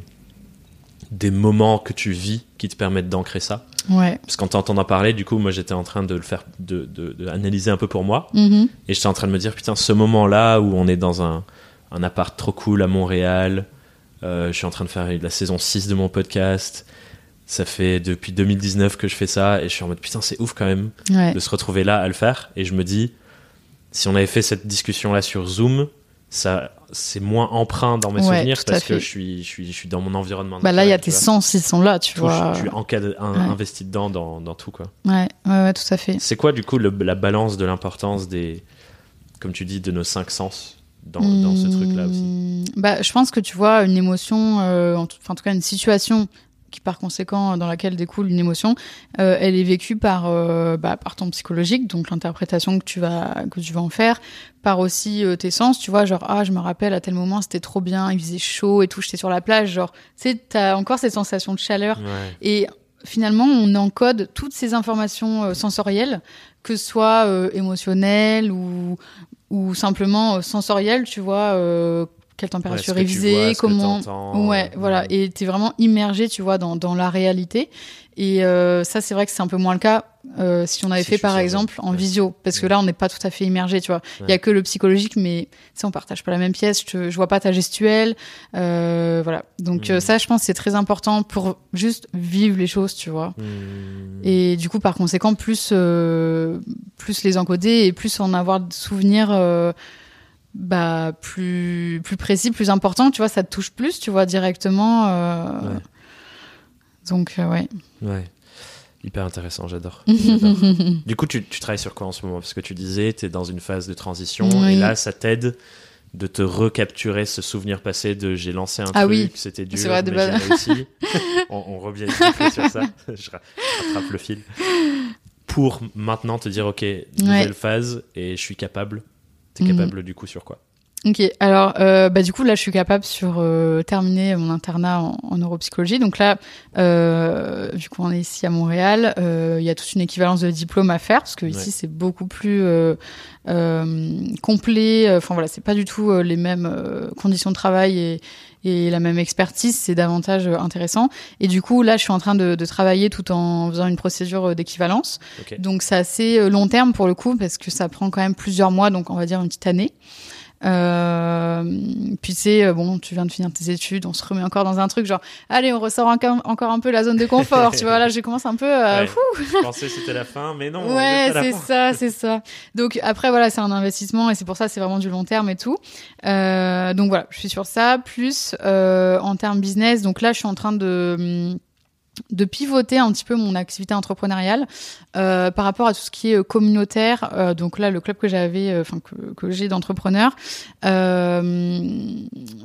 des moments que tu vis qui te permettent d'ancrer ça. ouais Parce qu'en t'entendant parler, du coup, moi, j'étais en train de le faire, de, de, de analyser un peu pour moi. Mhm. Et j'étais en train de me dire, putain, ce moment-là où on est dans un, un appart trop cool à Montréal, euh, je suis en train de faire la saison 6 de mon podcast. Ça fait depuis 2019 que je fais ça et je suis en mode putain, c'est ouf quand même Ouais. de se retrouver là à le faire. Et je me dis, si on avait fait cette discussion-là sur Zoom, ça, c'est moins emprunt dans mes Ouais, souvenirs parce que je suis, je suis, je suis dans mon environnement. Bah là, il y a tes sens, ils sont là, tu Tout, vois. je, je suis encadré- un- Ouais. investi dedans dans, dans tout quoi. Ouais, ouais, ouais, tout à fait. C'est quoi du coup le- la balance de l'importance des, comme tu dis, de nos cinq sens dans, dans ce truc-là aussi? Hmm, Bah, je pense que tu vois une émotion, euh, en, tout, enfin, en tout cas une situation par conséquent dans laquelle découle une émotion, euh, elle est vécue par euh, bah, par ton psychologique, donc l'interprétation que tu vas que tu vas en faire, par aussi euh, tes sens, tu vois, genre ah je me rappelle à tel moment c'était trop bien, il faisait chaud et tout, j'étais sur la plage, genre tu sais t'as encore cette sensation de chaleur Ouais. et finalement on encode toutes ces informations sensorielles, que ce soit émotionnelles ou ou simplement sensorielles, tu vois. Quelle température Ouais, vois, que comment ouais voilà ouais. et t'es vraiment immergé tu vois dans, dans la réalité et euh, ça c'est vrai que c'est un peu moins le cas euh, si on avait Si fait par exemple en Ouais. visio parce que Ouais. là on n'est pas tout à fait immergé tu vois il y a Ouais. que le psychologique mais sais on partage pas la même pièce je, te- je vois pas ta gestuelle euh, voilà donc euh, ça je pense c'est très important pour juste vivre les choses tu vois Hmm. et du coup, par conséquent, plus, euh, plus les encoder et plus en avoir de souvenirs euh, bah, plus, plus précis, plus importants, tu vois, ça te touche plus, tu vois, directement. euh, Ouais. Donc, euh, ouais. Ouais. Hyper intéressant, j'adore. Du coup, tu, tu travailles sur quoi en ce moment? Parce que tu disais, tu es dans une phase de transition, Oui. et là, ça t'aide de te recapturer ce souvenir passé de j'ai lancé un Ah truc, oui. c'était dur, vrai, de mais base. j'ai réussi. on, on revient sur ça, je ra- rattrape le fil. Pour maintenant te dire, ok, nouvelle phase, et je suis capable. T'es Mhm. capable du coup sur quoi? Ok, alors euh, bah, du coup là je suis capable sur euh, terminer mon internat en, en neuropsychologie. Donc là, euh, vu qu'on est ici à Montréal, euh, il y a toute une équivalence de diplôme à faire parce que ici Ouais. c'est beaucoup plus euh, euh, complet. Enfin voilà, c'est pas du tout les mêmes conditions de travail et, et la même expertise. C'est davantage euh, intéressant. Et du coup là, je suis en train de, de travailler tout en faisant une procédure euh, d'équivalence. Donc c'est assez euh, long terme pour le coup parce que ça prend quand même plusieurs mois, donc on va dire une petite année. Euh, puis c'est euh, bon, tu viens de finir tes études, on se remet encore dans un truc genre allez, on ressort encore, encore un peu la zone de confort, tu vois là, je commence un peu à Ouais. Je pensais que c'était la fin, mais non. on Ouais, c'est ça, c'est ça. Donc après voilà, c'est un investissement et c'est pour ça c'est vraiment du long terme et tout. Euh, donc voilà, je suis sur ça. Plus euh, en termes business, donc là je suis en train de hum, de pivoter un petit peu mon activité entrepreneuriale euh, par rapport à tout ce qui est euh, communautaire. Euh, donc là, le club que j'avais, euh, enfin que, j'ai d'entrepreneurs, euh,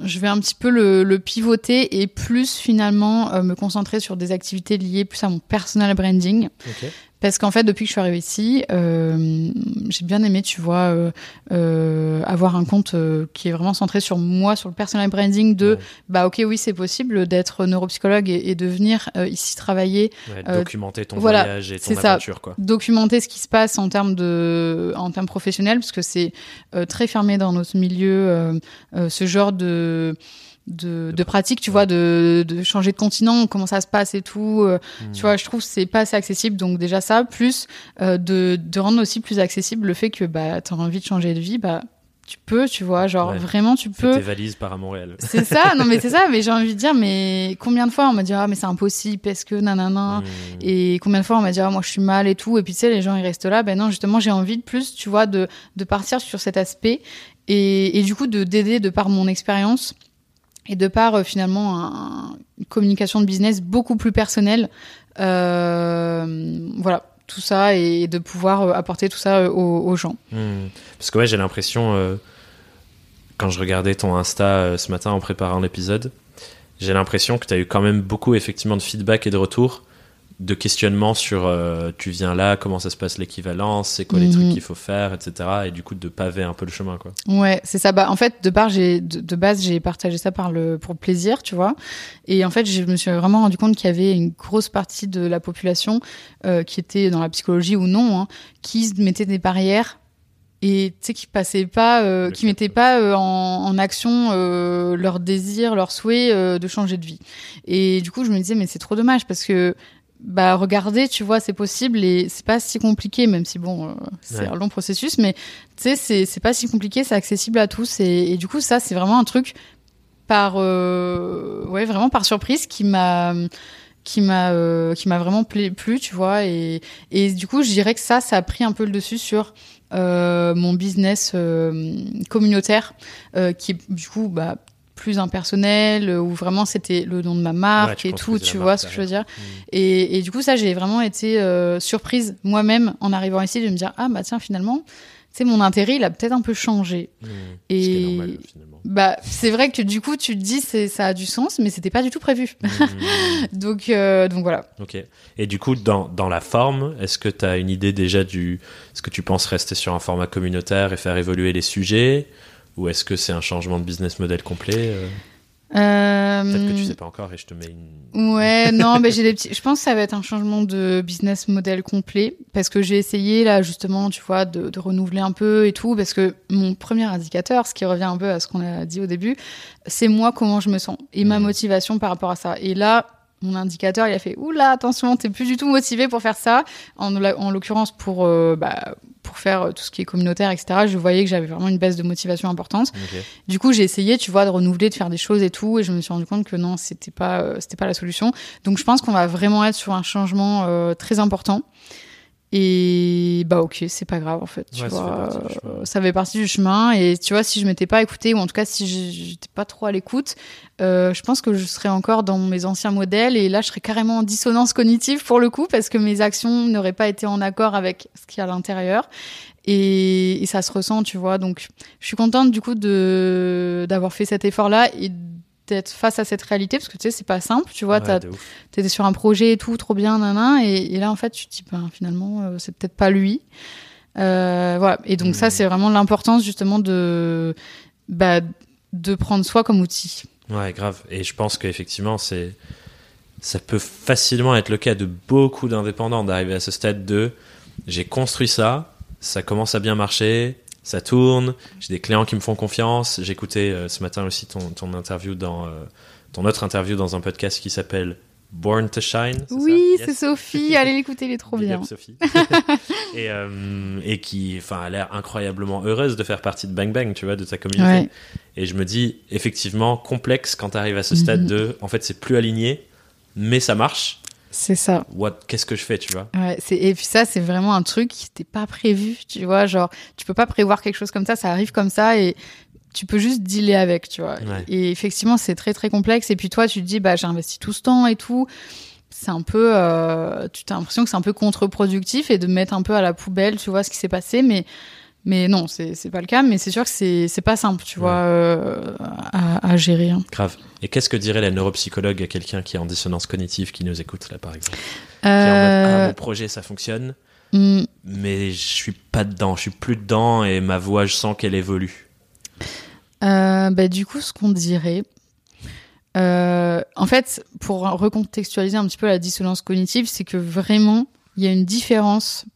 je vais un petit peu le, le pivoter et plus finalement me concentrer sur des activités liées plus à mon personal branding. Ok. Parce qu'en fait, depuis que je suis arrivée ici, euh, j'ai bien aimé, tu vois, euh, euh, avoir un compte euh, qui est vraiment centré sur moi, sur le personal branding de, Ouais. bah ok, oui, c'est possible d'être neuropsychologue et, et de venir euh, ici travailler, Ouais, Euh, documenter ton voilà, voyage et ton ça. aventure, quoi. documenter ce qui se passe en termes de, en termes professionnels, parce que c'est très fermé dans notre milieu, ce genre de de, de pratique, tu vois, de, de changer de continent, comment ça se passe et tout. euh, Hmm. tu vois, je trouve que c'est pas assez accessible. Donc déjà ça, plus euh, de, de rendre aussi plus accessible le fait que bah t'as envie de changer de vie, bah tu peux, tu vois, genre Ouais. vraiment tu peux. tes valises par à Montréal. C'est ça, non mais c'est ça, mais j'ai envie de dire, mais combien de fois on m'a dit ah mais c'est impossible parce que nanana. Hmm. Et combien de fois on m'a dit ah moi je suis mal et tout et puis tu sais les gens ils restent là ben non justement j'ai envie de plus tu vois de de partir sur cet aspect et, et du coup de d'aider de par mon expérience et de par euh, finalement un- une communication de business beaucoup plus personnelle euh, voilà tout ça et de pouvoir euh, apporter tout ça aux, gens Hmm. Parce que ouais, j'ai l'impression, quand je regardais ton Insta ce matin en préparant l'épisode, j'ai l'impression que tu as eu quand même beaucoup effectivement de feedback et de retours, de questionnements sur euh, tu viens là, comment ça se passe l'équivalence, c'est quoi les Mhm. trucs qu'il faut faire, etc. Et du coup de paver un peu le chemin, quoi. Ouais, c'est ça. Bah, en fait, de part, j'ai de, de base, j'ai partagé ça par le pour le plaisir, tu vois. Et en fait, je me suis vraiment rendu compte qu'il y avait une grosse partie de la population euh, qui était dans la psychologie ou non, hein, qui se mettait des barrières et tu sais qui passaient pas, euh, qui mettaient pas euh, en, en action euh, leur désir, leur souhait de changer de vie. Et du coup, je me disais mais c'est trop dommage parce que bah regardez, tu vois, c'est possible et c'est pas si compliqué, même si bon, euh, c'est Ouais. un long processus, mais tu sais, c'est c'est pas si compliqué, c'est accessible à tous et, et du coup, ça, c'est vraiment un truc par, euh, ouais, vraiment par surprise qui m'a qui m'a euh, qui m'a vraiment plu, tu vois et et du coup, je dirais que ça, ça a pris un peu le dessus sur euh, mon business euh, communautaire qui est du coup bah plus impersonnel euh, où vraiment c'était le nom de ma marque Ouais, tu et tout tu vois ce que je veux dire derrière. et, et du coup, ça, j'ai vraiment été euh, surprise moi-même en arrivant ici de me dire ah bah tiens finalement sais, mon intérêt, il a peut-être un peu changé. Hmm. Et- Ce qui est normal, finalement. Bah, c'est vrai que du coup, tu te dis, c'est, ça a du sens, mais c'était pas du tout prévu. Hmm. donc, euh, donc voilà. Ok. Et du coup, dans, dans la forme, est-ce que tu as une idée déjà du. Est-ce que tu penses rester sur un format communautaire et faire évoluer les sujets? Ou est-ce que c'est un changement de business model complet euh Euh, Peut-être que tu sais pas encore et je te mets une. Ouais, non, mais j'ai des petits. Je pense que ça va être un changement de business model complet parce que j'ai essayé là justement, tu vois, de, de renouveler un peu et tout parce que mon premier indicateur, ce qui revient un peu à ce qu'on a dit au début, c'est moi comment je me sens et ma Mhm. motivation par rapport à ça. Et là, mon indicateur, il a fait oula, attention, t'es plus du tout motivé pour faire ça. En, en l'occurrence, pour euh, bah, pour faire tout ce qui est communautaire, etc. Je voyais que j'avais vraiment une baisse de motivation importante. Du coup, j'ai essayé, tu vois, de renouveler, de faire des choses et tout, et je me suis rendu compte que non, c'était pas, euh, c'était pas la solution. Donc, je pense qu'on va vraiment être sur un changement euh, très important. Et bah ok, c'est pas grave en fait. Tu Ouais, ça fait vois. Euh, ça fait partie du chemin. Et tu vois, si je m'étais pas écoutée, ou en tout cas si j'étais pas trop à l'écoute, euh, je pense que je serais encore dans mes anciens modèles. Et là, je serais carrément en dissonance cognitive pour le coup, parce que mes actions n'auraient pas été en accord avec ce qu'il y a à l'intérieur. Et, et ça se ressent, tu vois. Donc, je suis contente du coup de d'avoir fait cet effort-là et d'être face à cette réalité parce que tu sais c'est pas simple tu vois Ouais, t'étais sur un projet et tout trop bien nanan et, et là en fait tu te dis ben, finalement euh, c'est peut-être pas lui Euh, voilà et donc ça c'est vraiment l'importance justement de bah, de prendre soi comme outil Ouais, grave. Et je pense qu'effectivement, c'est. Ça peut facilement être le cas de beaucoup d'indépendants d'arriver à ce stade de j'ai construit ça, ça commence à bien marcher, ça tourne, j'ai des clients qui me font confiance. J'écoutais euh, ce matin aussi ton, ton interview dans euh, ton autre interview dans un podcast qui s'appelle Born to Shine. oui c'est. Sophie allez l'écouter il est trop bien Sophie. et, euh, et qui enfin, a l'air incroyablement heureuse de faire partie de Bang Bang, tu vois, de ta communauté. Ouais. Et je me dis, effectivement, complexe quand tu arrives à ce stade Mhm. de, en fait, c'est plus aligné, mais ça marche. C'est ça What, qu'est-ce que je fais, tu vois? Ouais, c'est et puis ça c'est vraiment un truc qui n'était pas prévu, tu vois, genre tu peux pas prévoir quelque chose comme ça, ça arrive comme ça et tu peux juste dealer avec, tu vois. Ouais. Et effectivement, c'est très très complexe et puis toi tu te dis bah j'ai investi tout ce temps et tout. C'est un peu euh, tu as l'impression que c'est un peu contre-productif et de mettre un peu à la poubelle, tu vois ce qui s'est passé mais mais non, c'est pas le cas, mais c'est sûr que c'est pas simple, tu Ouais. vois, euh, à, à gérer. hein. Grave. Et qu'est-ce que dirait la neuropsychologue à quelqu'un qui est en dissonance cognitive, qui nous écoute là, par exemple? Qui est en mode, ah, Euh, mon projet, ça fonctionne, hmm, mais je suis pas dedans, je suis plus dedans et ma voix, je sens qu'elle évolue. Euh, bah, du coup, ce qu'on dirait, euh, en fait, pour recontextualiser un petit peu la dissonance cognitive, c'est que vraiment, il y a une différence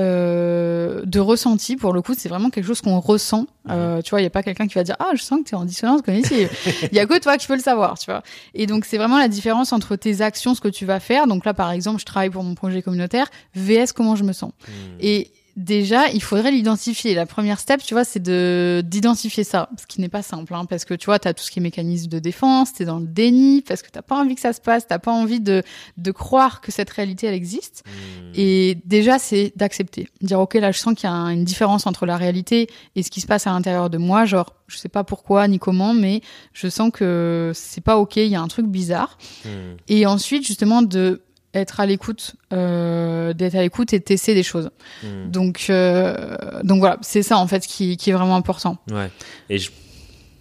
euh, de ressenti. Pour le coup, c'est vraiment quelque chose qu'on ressent. Euh, tu vois, il n'y a pas quelqu'un qui va dire Ah, je sens que tu es en dissonance cognitive. Il y a que toi qui peux le savoir, tu vois. Et donc, c'est vraiment la différence entre tes actions, ce que tu vas faire. Donc là, par exemple, je travaille pour mon projet communautaire, VS, comment je me sens. Hmm. Et déjà, il faudrait l'identifier. La première step, tu vois, c'est de d'identifier ça, ce qui n'est pas simple, hein, parce que tu vois, t'as tout ce qui est mécanisme de défense, t'es dans le déni, parce que t'as pas envie que ça se passe, t'as pas envie de de croire que cette réalité elle existe. Hmm. Et déjà, c'est d'accepter, dire ok, là, je sens qu'il y a un- une différence entre la réalité et ce qui se passe à l'intérieur de moi. Genre, je sais pas pourquoi ni comment, mais je sens que c'est pas ok. Il y a un truc bizarre. Hmm. Et ensuite, justement, de être à l'écoute, euh, d'être à l'écoute et de tester des choses. Hmm. Donc, euh, donc voilà, c'est ça en fait qui, qui est vraiment important. Ouais. Et je,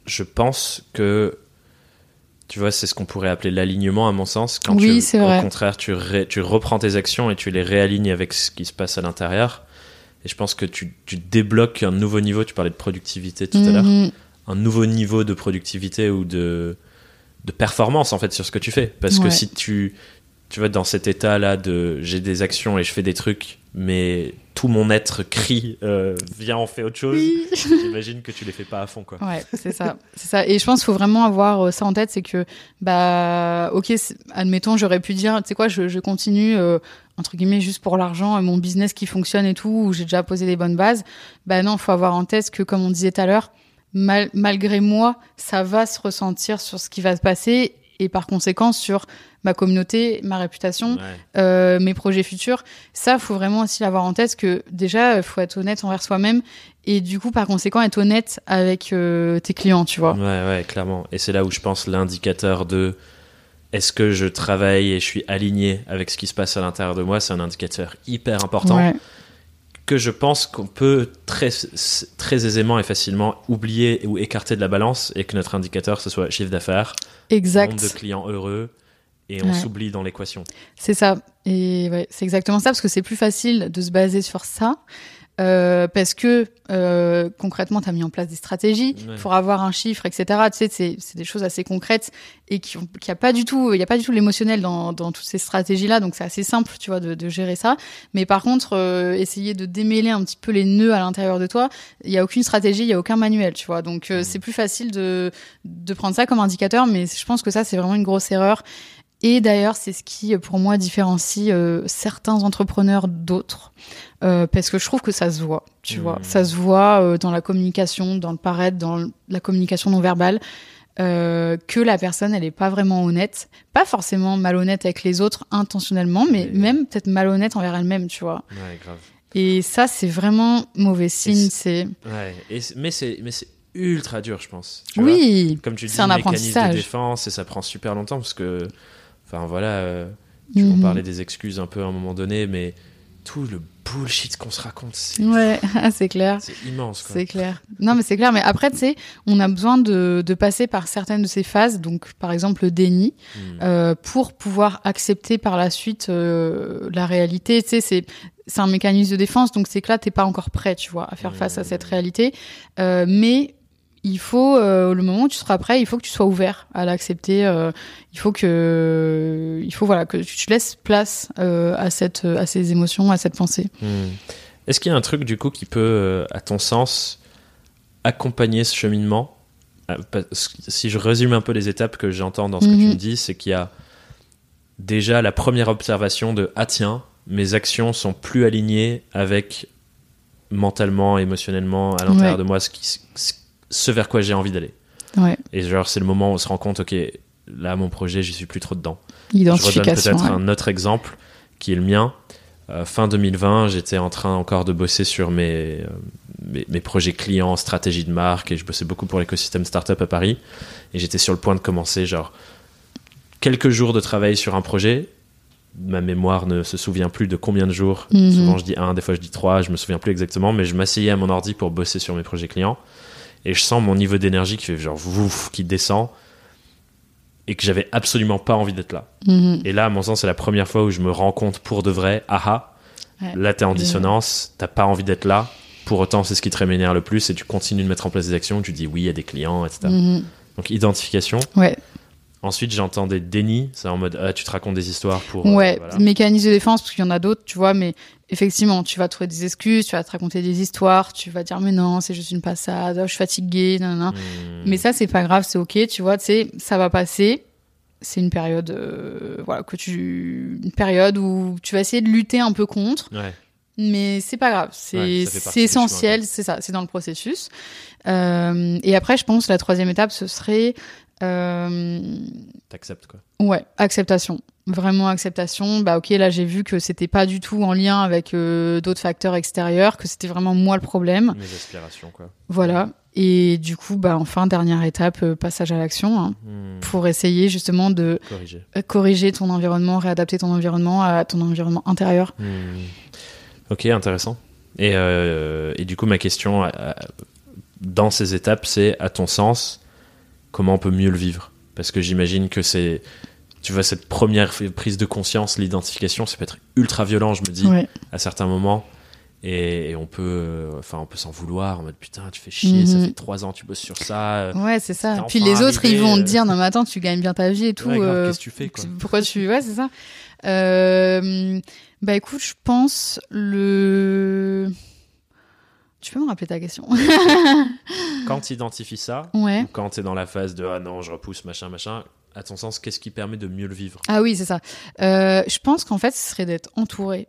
je pense que, tu vois, c'est ce qu'on pourrait appeler l'alignement, à mon sens. Quand Oui, c'est au vrai. contraire, tu, ré- tu reprends tes actions et tu les réalignes avec ce qui se passe à l'intérieur. Et je pense que tu, tu débloques un nouveau niveau. Tu parlais de productivité tout à l'heure. Mhm. Un nouveau niveau de productivité ou de, de performance, en fait, sur ce que tu fais. Parce que si tu, tu vois, dans cet état-là de j'ai des actions et je fais des trucs, mais tout mon être crie, euh, viens, on fait autre chose. Oui. J'imagine que tu les fais pas à fond, quoi. Ouais, c'est ça, c'est ça. Et je pense qu'il faut vraiment avoir euh, ça en tête, c'est que bah ok, admettons, j'aurais pu dire, tu sais quoi, je, je continue euh, entre guillemets juste pour l'argent, mon business qui fonctionne et tout, où j'ai déjà posé les bonnes bases. Bah non, faut avoir en tête que comme on disait tout à l'heure, mal- malgré moi, ça va se ressentir sur ce qui va se passer et par conséquent sur ma communauté, ma réputation. Ouais. euh, mes projets futurs. Ça, faut vraiment aussi l'avoir en tête que déjà, euh, faut être honnête envers soi-même et du coup, par conséquent, être honnête avec euh, tes clients, tu vois. Ouais, ouais, clairement. Et c'est là où je pense l'indicateur de est-ce que je travaille et je suis aligné avec ce qui se passe à l'intérieur de moi, c'est un indicateur hyper important Ouais. que je pense qu'on peut très, très aisément et facilement oublier ou écarter de la balance et que notre indicateur ce soit chiffre d'affaires, nombre de clients heureux et on Ouais. s'oublie dans l'équation. C'est ça. Et ouais, c'est exactement ça, parce que c'est plus facile de se baser sur ça. euh, parce que euh, concrètement, tu as mis en place des stratégies Ouais. pour avoir un chiffre, etc. Tu sais, c'est c'est des choses assez concrètes et qui qui a pas du tout, il y a pas du tout l'émotionnel dans, dans toutes ces stratégies-là. Donc c'est assez simple, tu vois, de, de gérer ça. Mais par contre, euh, essayer de démêler un petit peu les nœuds à l'intérieur de toi, il y a aucune stratégie, il y a aucun manuel, tu vois. Donc euh, Mhm. c'est plus facile de de prendre ça comme indicateur. Mais je pense que ça, c'est vraiment une grosse erreur. Et d'ailleurs, c'est ce qui, pour moi, différencie euh, certains entrepreneurs d'autres. Euh, parce que je trouve que ça se voit, tu Mhm. vois. Ça se voit euh, dans la communication, dans le paraître, dans la communication non verbale, que la personne, elle est pas vraiment honnête. Pas forcément malhonnête avec les autres intentionnellement, mais même peut-être malhonnête envers elle-même, tu vois. Ouais, grave. Et ça, c'est vraiment mauvais signe. c'est- Ouais. Et mais c'est mais c'est ultra dur, je pense. Tu vois? Oui, Comme tu dis, c'est un mécanisme de apprentissage. défense et ça prend super longtemps parce que, enfin voilà, euh, tu Mhm. on parlait des excuses un peu à un moment donné, mais tout le bullshit qu'on se raconte, c'est Ouais, c'est clair. c'est immense. C'est clair. Non, mais c'est clair. Mais après, tu sais, on a besoin de, de passer par certaines de ces phases, donc par exemple le déni, Hmm. euh, pour pouvoir accepter par la suite euh, la réalité. Tu sais, c'est c'est un mécanisme de défense, donc c'est que là, t'es pas encore prêt, tu vois, à faire face à cette réalité. Euh, mais il faut, euh, le moment où tu seras prêt, il faut que tu sois ouvert à l'accepter. euh, il faut que, il faut voilà que tu te laisses place euh, à cette, à ces émotions, à cette pensée. Hmm. Est-ce qu'il y a un truc du coup qui peut, euh, à ton sens, accompagner ce cheminement? Si je résume un peu les étapes que j'entends dans ce que tu Mhm. me dis, c'est qu'il y a déjà la première observation de ah tiens, mes actions sont plus alignées avec mentalement, émotionnellement, à l'intérieur Ouais. de moi, ce, qui, ce- ce vers quoi j'ai envie d'aller. Ouais. Et genre, c'est le moment où on se rend compte, ok, là, mon projet, j'y suis plus trop dedans. Je redonne Identification. peut-être ouais. un autre exemple qui est le mien. Euh, fin 2020, j'étais en train encore de bosser sur mes, euh, mes, mes projets clients, stratégie de marque, et je bossais beaucoup pour l'écosystème startup à Paris. Et j'étais sur le point de commencer, genre, quelques jours de travail sur un projet. Ma mémoire ne se souvient plus de combien de jours. Mhm. Souvent, je dis un, des fois, je dis trois, je me souviens plus exactement, mais je m'asseyais à mon ordi pour bosser sur mes projets clients. Et je sens mon niveau d'énergie qui fait genre vouf, qui descend. Et que j'avais absolument pas envie d'être là. Mhm. Et là, à mon sens, c'est la première fois où je me rends compte pour de vrai, aha, Ouais. là t'es en dissonance, t'as pas envie d'être là. Pour autant, c'est ce qui te rémunère le plus et tu continues de mettre en place des actions, tu dis oui à des clients, etc. Mhm. Donc identification. Ouais, Ensuite, j'entends des dénis, c'est en mode ah, tu te racontes des histoires pour. euh, ouais. voilà. Mécanisme de défense, parce qu'il y en a d'autres, tu vois, mais effectivement, tu vas trouver des excuses, tu vas te raconter des histoires, tu vas dire, mais non, c'est juste une passade, oh, je suis fatiguée, nan, nan, nan. Hmm. Mais ça, c'est pas grave, c'est ok, tu vois, tu sais, ça va passer. C'est une période, euh, voilà, que tu, une période où tu vas essayer de lutter un peu contre, Ouais. mais c'est pas grave, c'est Ouais, essentiel, c'est ça, c'est dans le processus. Euh, et après, je pense la troisième étape, ce serait, T'acceptes quoi. Ouais, acceptation. Vraiment acceptation. Bah ok, là j'ai vu que c'était pas du tout en lien avec euh, d'autres facteurs extérieurs, que c'était vraiment moi le problème. Mes aspirations quoi. Voilà. Et du coup, bah enfin dernière étape, euh, passage à l'action, hein, Hmm. pour essayer justement de Corriger. euh, corriger ton environnement, réadapter ton environnement à ton environnement intérieur. Hmm. Ok, intéressant. Et, euh, et du coup, ma question euh, dans ces étapes, c'est à ton sens, comment on peut mieux le vivre Parce que j'imagine que c'est, tu vois, cette première prise de conscience, l'identification, ça peut être ultra violent, je me dis, Ouais. à certains moments. Et, et on peut, euh, enfin, on peut s'en vouloir en mode putain, tu fais chier, ça Mhm. fait trois ans tu bosses sur ça. euh, Ouais, c'est ça. Puis les autres, ils vont te euh, dire non mais attends, tu gagnes bien ta vie et tout. ouais, euh, qu'est-ce que tu fais quoi Pourquoi tu. Ouais, c'est ça. Euh, bah écoute, je pense le. Tu peux me rappeler ta question? Quand tu identifies ça, Ouais. ou quand tu es dans la phase de ah non, je repousse, machin, machin, à ton sens, qu'est-ce qui permet de mieux le vivre? Ah oui, c'est ça. Euh, je pense qu'en fait, ce serait d'être entouré.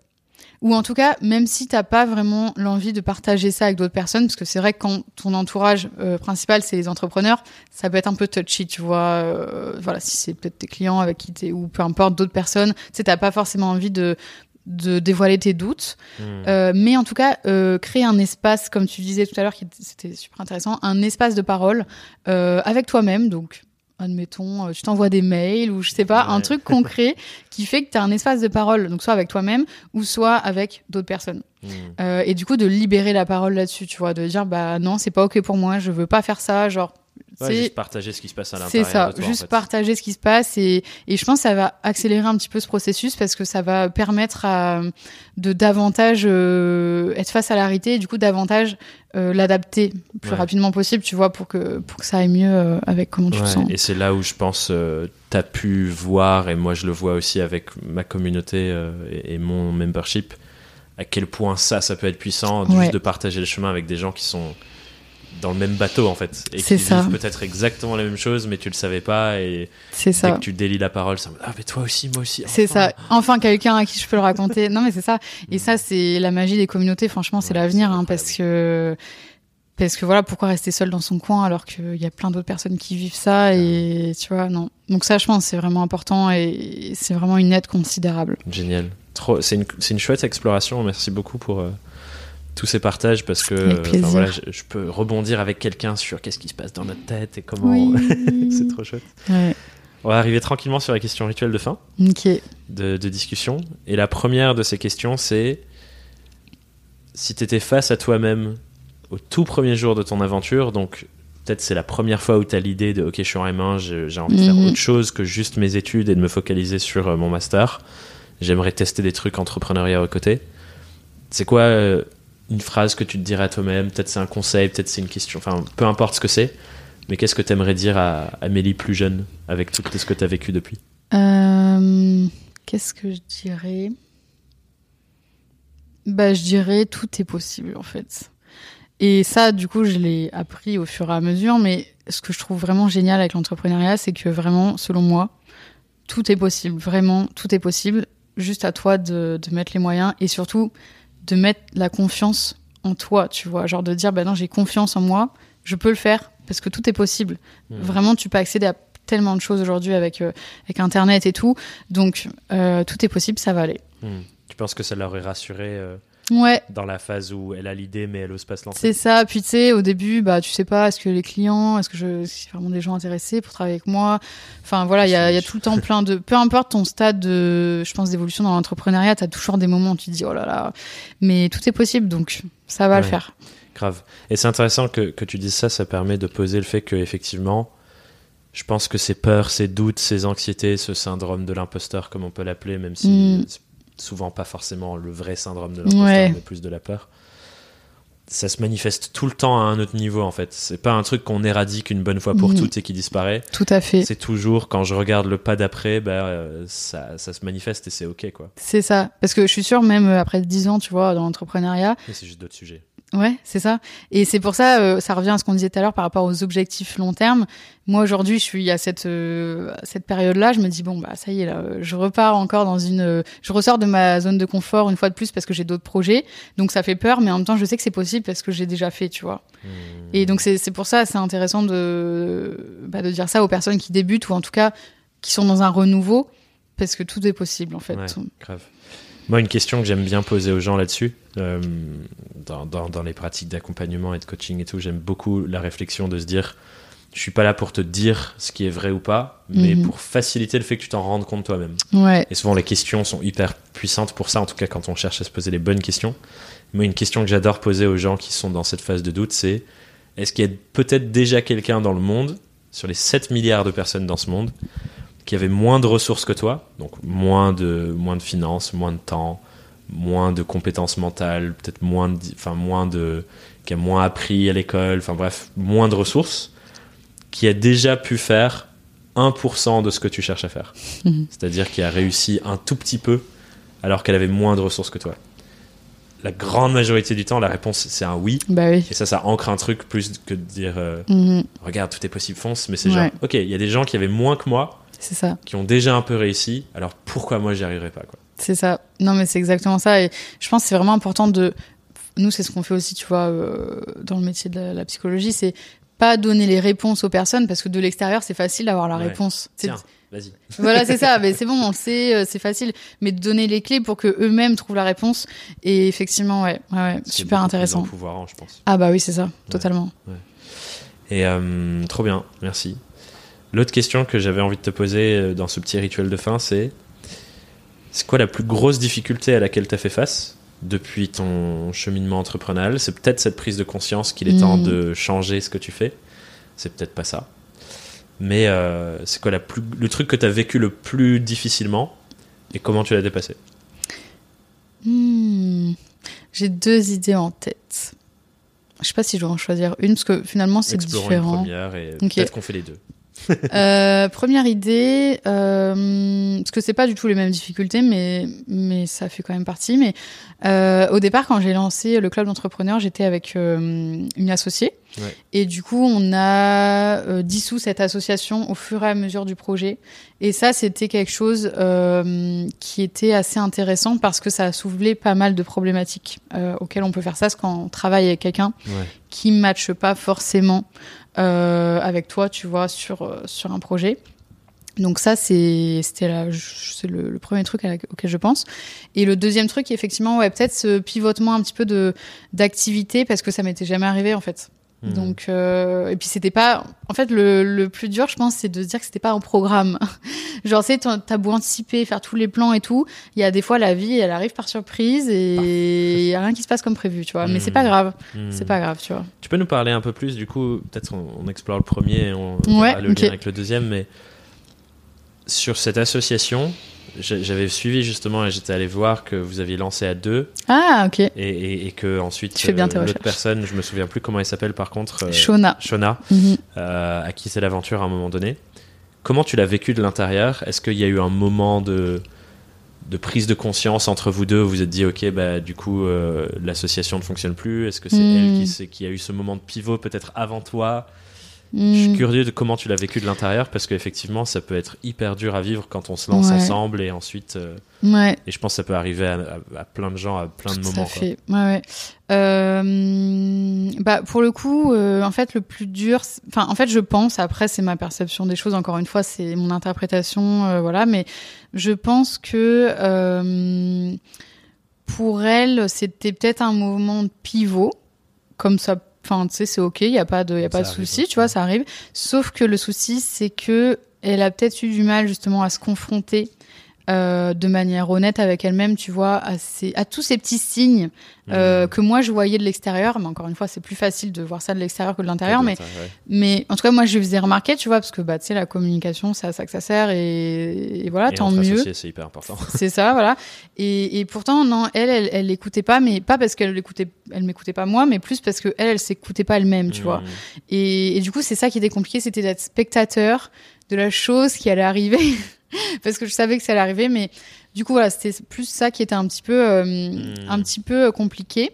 Ou en tout cas, même si t'as pas vraiment l'envie de partager ça avec d'autres personnes, parce que c'est vrai que quand ton entourage euh, principal c'est les entrepreneurs, ça peut être un peu touchy, tu vois. euh, voilà, si c'est peut-être tes clients avec qui t'es ou peu importe d'autres personnes, tu sais, t'as pas forcément envie de de dévoiler tes doutes. Hmm. Euh, mais en tout cas, euh, créer un espace, comme tu disais tout à l'heure, qui était- c'était super intéressant, un espace de parole euh, avec toi-même. Donc, admettons, tu t'envoies des mails ou je sais pas, un truc concret qui fait que tu as un espace de parole, donc soit avec toi-même ou soit avec d'autres personnes. Euh, et du coup, de libérer la parole là-dessus, tu vois, de dire, bah non, c'est pas ok pour moi, je veux pas faire ça, genre. Ouais, juste partager ce qui se passe à l'intérieur. C'est ça, de toi, juste en fait. partager ce qui se passe et, et je pense que ça va accélérer un petit peu ce processus parce que ça va permettre à, de davantage euh, être face à la réalité et du coup davantage euh, l'adapter plus Ouais. rapidement possible, tu vois, pour que, pour que ça aille mieux euh, avec comment tu te Ouais, sens. et c'est là où je pense euh, t'as pu voir et moi je le vois aussi avec ma communauté euh, et, et mon membership à quel point ça ça peut être puissant juste de partager le chemin avec des gens qui sont dans le même bateau en fait et C'est qui ça. vivent peut-être exactement la même chose mais tu le savais pas et C'est dès ça. que tu délies la parole ça me ah mais toi aussi moi aussi C'est ça. Enfin, quelqu'un à qui je peux le raconter. non, mais c'est ça. Et ça, c'est la magie des communautés. Franchement, c'est Ouais, l'avenir, hein, parce que parce que voilà, pourquoi rester seul dans son coin alors qu'il y a plein d'autres personnes qui vivent ça et tu vois, non. Donc ça, je pense, c'est vraiment important et c'est vraiment une aide considérable. Génial. Trop, c'est une, c'est une chouette exploration. Merci beaucoup pour euh, tous ces partages parce que enfin, voilà, je, je peux rebondir avec quelqu'un sur qu'est-ce qui se passe dans notre tête et comment. Oui. c'est trop chouette. Ouais. On va arriver tranquillement sur les questions rituelles de fin Ok. de, de discussion. Et la première de ces questions, c'est si tu étais face à toi-même au tout premier jour de ton aventure, donc peut-être c'est la première fois où tu as l'idée de ok, je suis en M1, je- j'ai envie de faire Mhm. autre chose que juste mes études et de me focaliser sur euh, mon master. J'aimerais tester des trucs entrepreneuriat à côté. C'est quoi euh, une phrase que tu te dirais à toi-même Peut-être c'est un conseil, peut-être c'est une question, enfin peu importe ce que c'est. Mais qu'est-ce que tu aimerais dire à Amélie plus jeune avec tout ce que tu as vécu depuis? Euh, Qu'est-ce que je dirais? Bah, je dirais tout est possible en fait. Et ça, du coup, je l'ai appris au fur et à mesure. Mais ce que je trouve vraiment génial avec l'entrepreneuriat, c'est que vraiment, selon moi, tout est possible. Vraiment, tout est possible. Juste à toi de, de mettre les moyens et surtout de mettre la confiance en toi, tu vois. Genre de dire, bah non, j'ai confiance en moi, je peux le faire parce que tout est possible. Mhm. Vraiment, tu peux accéder à tellement de choses aujourd'hui avec, euh, avec Internet et tout. Donc, euh, tout est possible, ça va aller. Hmm. Tu penses que ça l'aurait rassuré euh, Ouais, dans la phase où elle a l'idée mais elle ose pas se lancer c'est ça. Puis tu sais, au début, bah, tu sais pas, est-ce que les clients, est-ce que je, vraiment des gens intéressés pour travailler avec moi? Enfin, voilà, il y a, il y a tout le temps plein de. Peu importe ton stade de, je pense, d'évolution dans l'entrepreneuriat, tu as toujours des moments où tu te dis, oh là là. Mais tout est possible, donc ça va le faire. Grave. Et c'est intéressant que, que tu dises ça, ça permet de poser le fait que effectivement, je pense que ces peurs, ces doutes, ces anxiétés, ce syndrome de l'imposteur, comme on peut l'appeler, même si Mm. c'est souvent pas forcément le vrai syndrome de l'imposteur, Ouais. mais plus de la peur, ça se manifeste tout le temps à un autre niveau en fait. C'est pas un truc qu'on éradique une bonne fois pour Mhm. toutes et qui disparaît. Tout à fait. C'est toujours quand je regarde le pas d'après, bah, euh, ça, ça se manifeste et c'est ok quoi. C'est ça. Parce que je suis sûre, même euh, après 10 ans, tu vois, dans l'entrepreneuriat, Mais c'est juste d'autres sujets. Ouais, c'est ça. Et c'est pour ça, euh, ça revient à ce qu'on disait tout à l'heure par rapport aux objectifs long terme. Moi, aujourd'hui, je suis à cette, euh, cette période-là. Je me dis, bon, bah, ça y est, là, je repars encore dans une. euh, je ressors de ma zone de confort une fois de plus parce que j'ai d'autres projets. Donc, ça fait peur, mais en même temps, je sais que c'est possible parce que j'ai déjà fait, tu vois. Hmm. Et donc, c'est c'est pour ça, c'est intéressant de, bah, de dire ça aux personnes qui débutent ou en tout cas qui sont dans un renouveau parce que tout est possible, en fait. Ouais. Grave. Moi, une question que j'aime bien poser aux gens là-dessus, euh, dans, dans, dans les pratiques d'accompagnement et de coaching et tout, j'aime beaucoup la réflexion de se dire, je suis pas là pour te dire ce qui est vrai ou pas, mais Mhm. pour faciliter le fait que tu t'en rendes compte toi-même. Ouais. Et souvent, les questions sont hyper puissantes pour ça, en tout cas quand on cherche à se poser les bonnes questions. Moi, une question que j'adore poser aux gens qui sont dans cette phase de doute, c'est est-ce qu'il y a peut-être déjà quelqu'un dans le monde, sur les 7 milliards de personnes dans ce monde, qui avait moins de ressources que toi, donc moins de, moins de finances, moins de temps, moins de compétences mentales, peut-être moins de, enfin, moins de, qui a moins appris à l'école, enfin bref, moins de ressources, qui a déjà pu faire 1% de ce que tu cherches à faire. Mhm. C'est-à-dire qui a réussi un tout petit peu alors qu'elle avait moins de ressources que toi. La grande majorité du temps, la réponse c'est un oui. Bah oui. Et ça, ça ancre un truc plus que de dire euh, Mhm. regarde, tout est possible, fonce. Mais c'est Ouais. genre, ok, il y a des gens qui avaient moins que moi, C'est ça. qui ont déjà un peu réussi, alors pourquoi moi j'y arriverai pas quoi? C'est ça. Non, mais c'est exactement ça. Et je pense que c'est vraiment important de. Nous, c'est ce qu'on fait aussi, tu vois, euh, dans le métier de la, la psychologie, c'est pas donner les réponses aux personnes parce que de l'extérieur, c'est facile d'avoir la Ouais. réponse. Tiens, vas-y. Voilà, c'est ça. Mais c'est bon, on le sait, euh, c'est facile. Mais de donner les clés pour que eux-mêmes trouvent la réponse. Et effectivement, ouais, ouais, ouais, C'est super intéressant. empouvoirant, je pense. Ah bah oui, c'est ça, totalement. Et euh, trop bien, merci. L'autre question que j'avais envie de te poser euh, dans ce petit rituel de fin, c'est c'est quoi la plus grosse difficulté à laquelle tu as fait face depuis ton cheminement entrepreneurial? C'est peut-être cette prise de conscience qu'il est temps Mm. de changer ce que tu fais. C'est peut-être pas ça. Mais euh, c'est quoi la plus, le truc que tu as vécu le plus difficilement et comment tu l'as dépassé? Hmm. J'ai deux idées en tête. Je sais pas si je dois en choisir une parce que finalement c'est Explorons une différent. première et peut-être qu'on fait les deux. Euh, première idée, euh, parce que c'est pas du tout les mêmes difficultés, mais mais ça fait quand même partie. Mais euh, au départ, quand j'ai lancé le club d'entrepreneurs, j'étais avec une associée, Ouais. et du coup, on a dissous cette association au fur et à mesure du projet. Et ça, c'était quelque chose qui était assez intéressant parce que ça a soulevé pas mal de problématiques auxquelles on peut faire ça, quand on travaille avec quelqu'un Ouais. qui ne matche pas forcément avec toi, tu vois, sur, euh, sur un projet. Donc ça, c'était le, le premier truc auquel je pense. Et le deuxième truc, effectivement, ouais, peut-être ce pivotement un petit peu d'activité parce que ça m'était jamais arrivé en fait. Mhm. Donc euh, et puis c'était pas en fait le, le plus dur je pense c'est de se dire que c'était pas un programme. Genre c'est t'as t'as beau anticiper faire tous les plans et tout, il y a des fois la vie elle arrive par surprise et il y a rien qui se passe comme prévu, tu vois. Mais c'est pas Mhm. grave, Hmm. c'est pas grave, tu vois. Tu peux nous parler un peu plus, du coup, peut-être on, on explore le premier et on Ouais, verra le ok. lien avec le deuxième, mais sur cette association, j'avais suivi justement et j'étais allé voir que vous aviez lancé à deux Ah, ok. et, et- et que ensuite Tu fais bien tes l'autre personne, je me souviens plus comment elle s'appelle par contre, euh, Shona. Shona, Mhm. euh, à qui c'est l'aventure à un moment donné. Comment tu l'as vécu de l'intérieur? Est-ce qu'il y a eu un moment de, de prise de conscience entre vous deux où Vous vous êtes dit, ok, bah, du coup, euh, l'association ne fonctionne plus? Est-ce que c'est Mm. elle qui a eu ce moment de pivot peut-être avant toi? Je suis Mhm. curieux de comment tu l'as vécu de l'intérieur parce qu'effectivement, ça peut être hyper dur à vivre quand on se lance Ouais. ensemble et ensuite. euh, Ouais. et je pense que ça peut arriver à, à- à plein de gens à plein de moments. à quoi. fait. Ouais, ouais. Euh, bah pour le coup, euh, en fait, le plus dur, enfin, en fait, je pense. Après, c'est ma perception des choses. Encore une fois, c'est mon interprétation, voilà. Mais je pense que pour elle, c'était peut-être un mouvement de pivot, comme ça. Enfin, tu sais, c'est ok. Il y a pas de, il y a Ça pas de souci. Tu vois, ça arrive. Sauf que le souci, c'est que elle a peut-être eu du mal justement à se confronter. Euh, de manière honnête avec elle-même, tu vois, à, ces- à tous ces petits signes euh, Mm. que moi je voyais de l'extérieur, mais encore une fois, c'est plus facile de voir ça de l'extérieur que de l'intérieur, mais, Ouais. mais en tout cas, moi je lui faisais remarquer, tu vois, parce que bah, tu sais, la communication, c'est à ça que ça sert, et, et voilà, Et tant mieux. c'est hyper important. C'est ça, voilà. Et, et pourtant, non, elle, elle, elle l'écoutait pas, mais pas parce qu'elle l'écoutait, elle m'écoutait pas moi, mais plus parce que elle, elle s'écoutait pas elle-même, tu vois. Mm. Et, et du coup, c'est ça qui était compliqué, c'était d'être spectateur de la chose qui allait arriver. Parce que je savais que ça allait arriver, mais du coup, voilà, c'était plus ça qui était un petit peu, euh, Hmm. un petit peu euh, compliqué.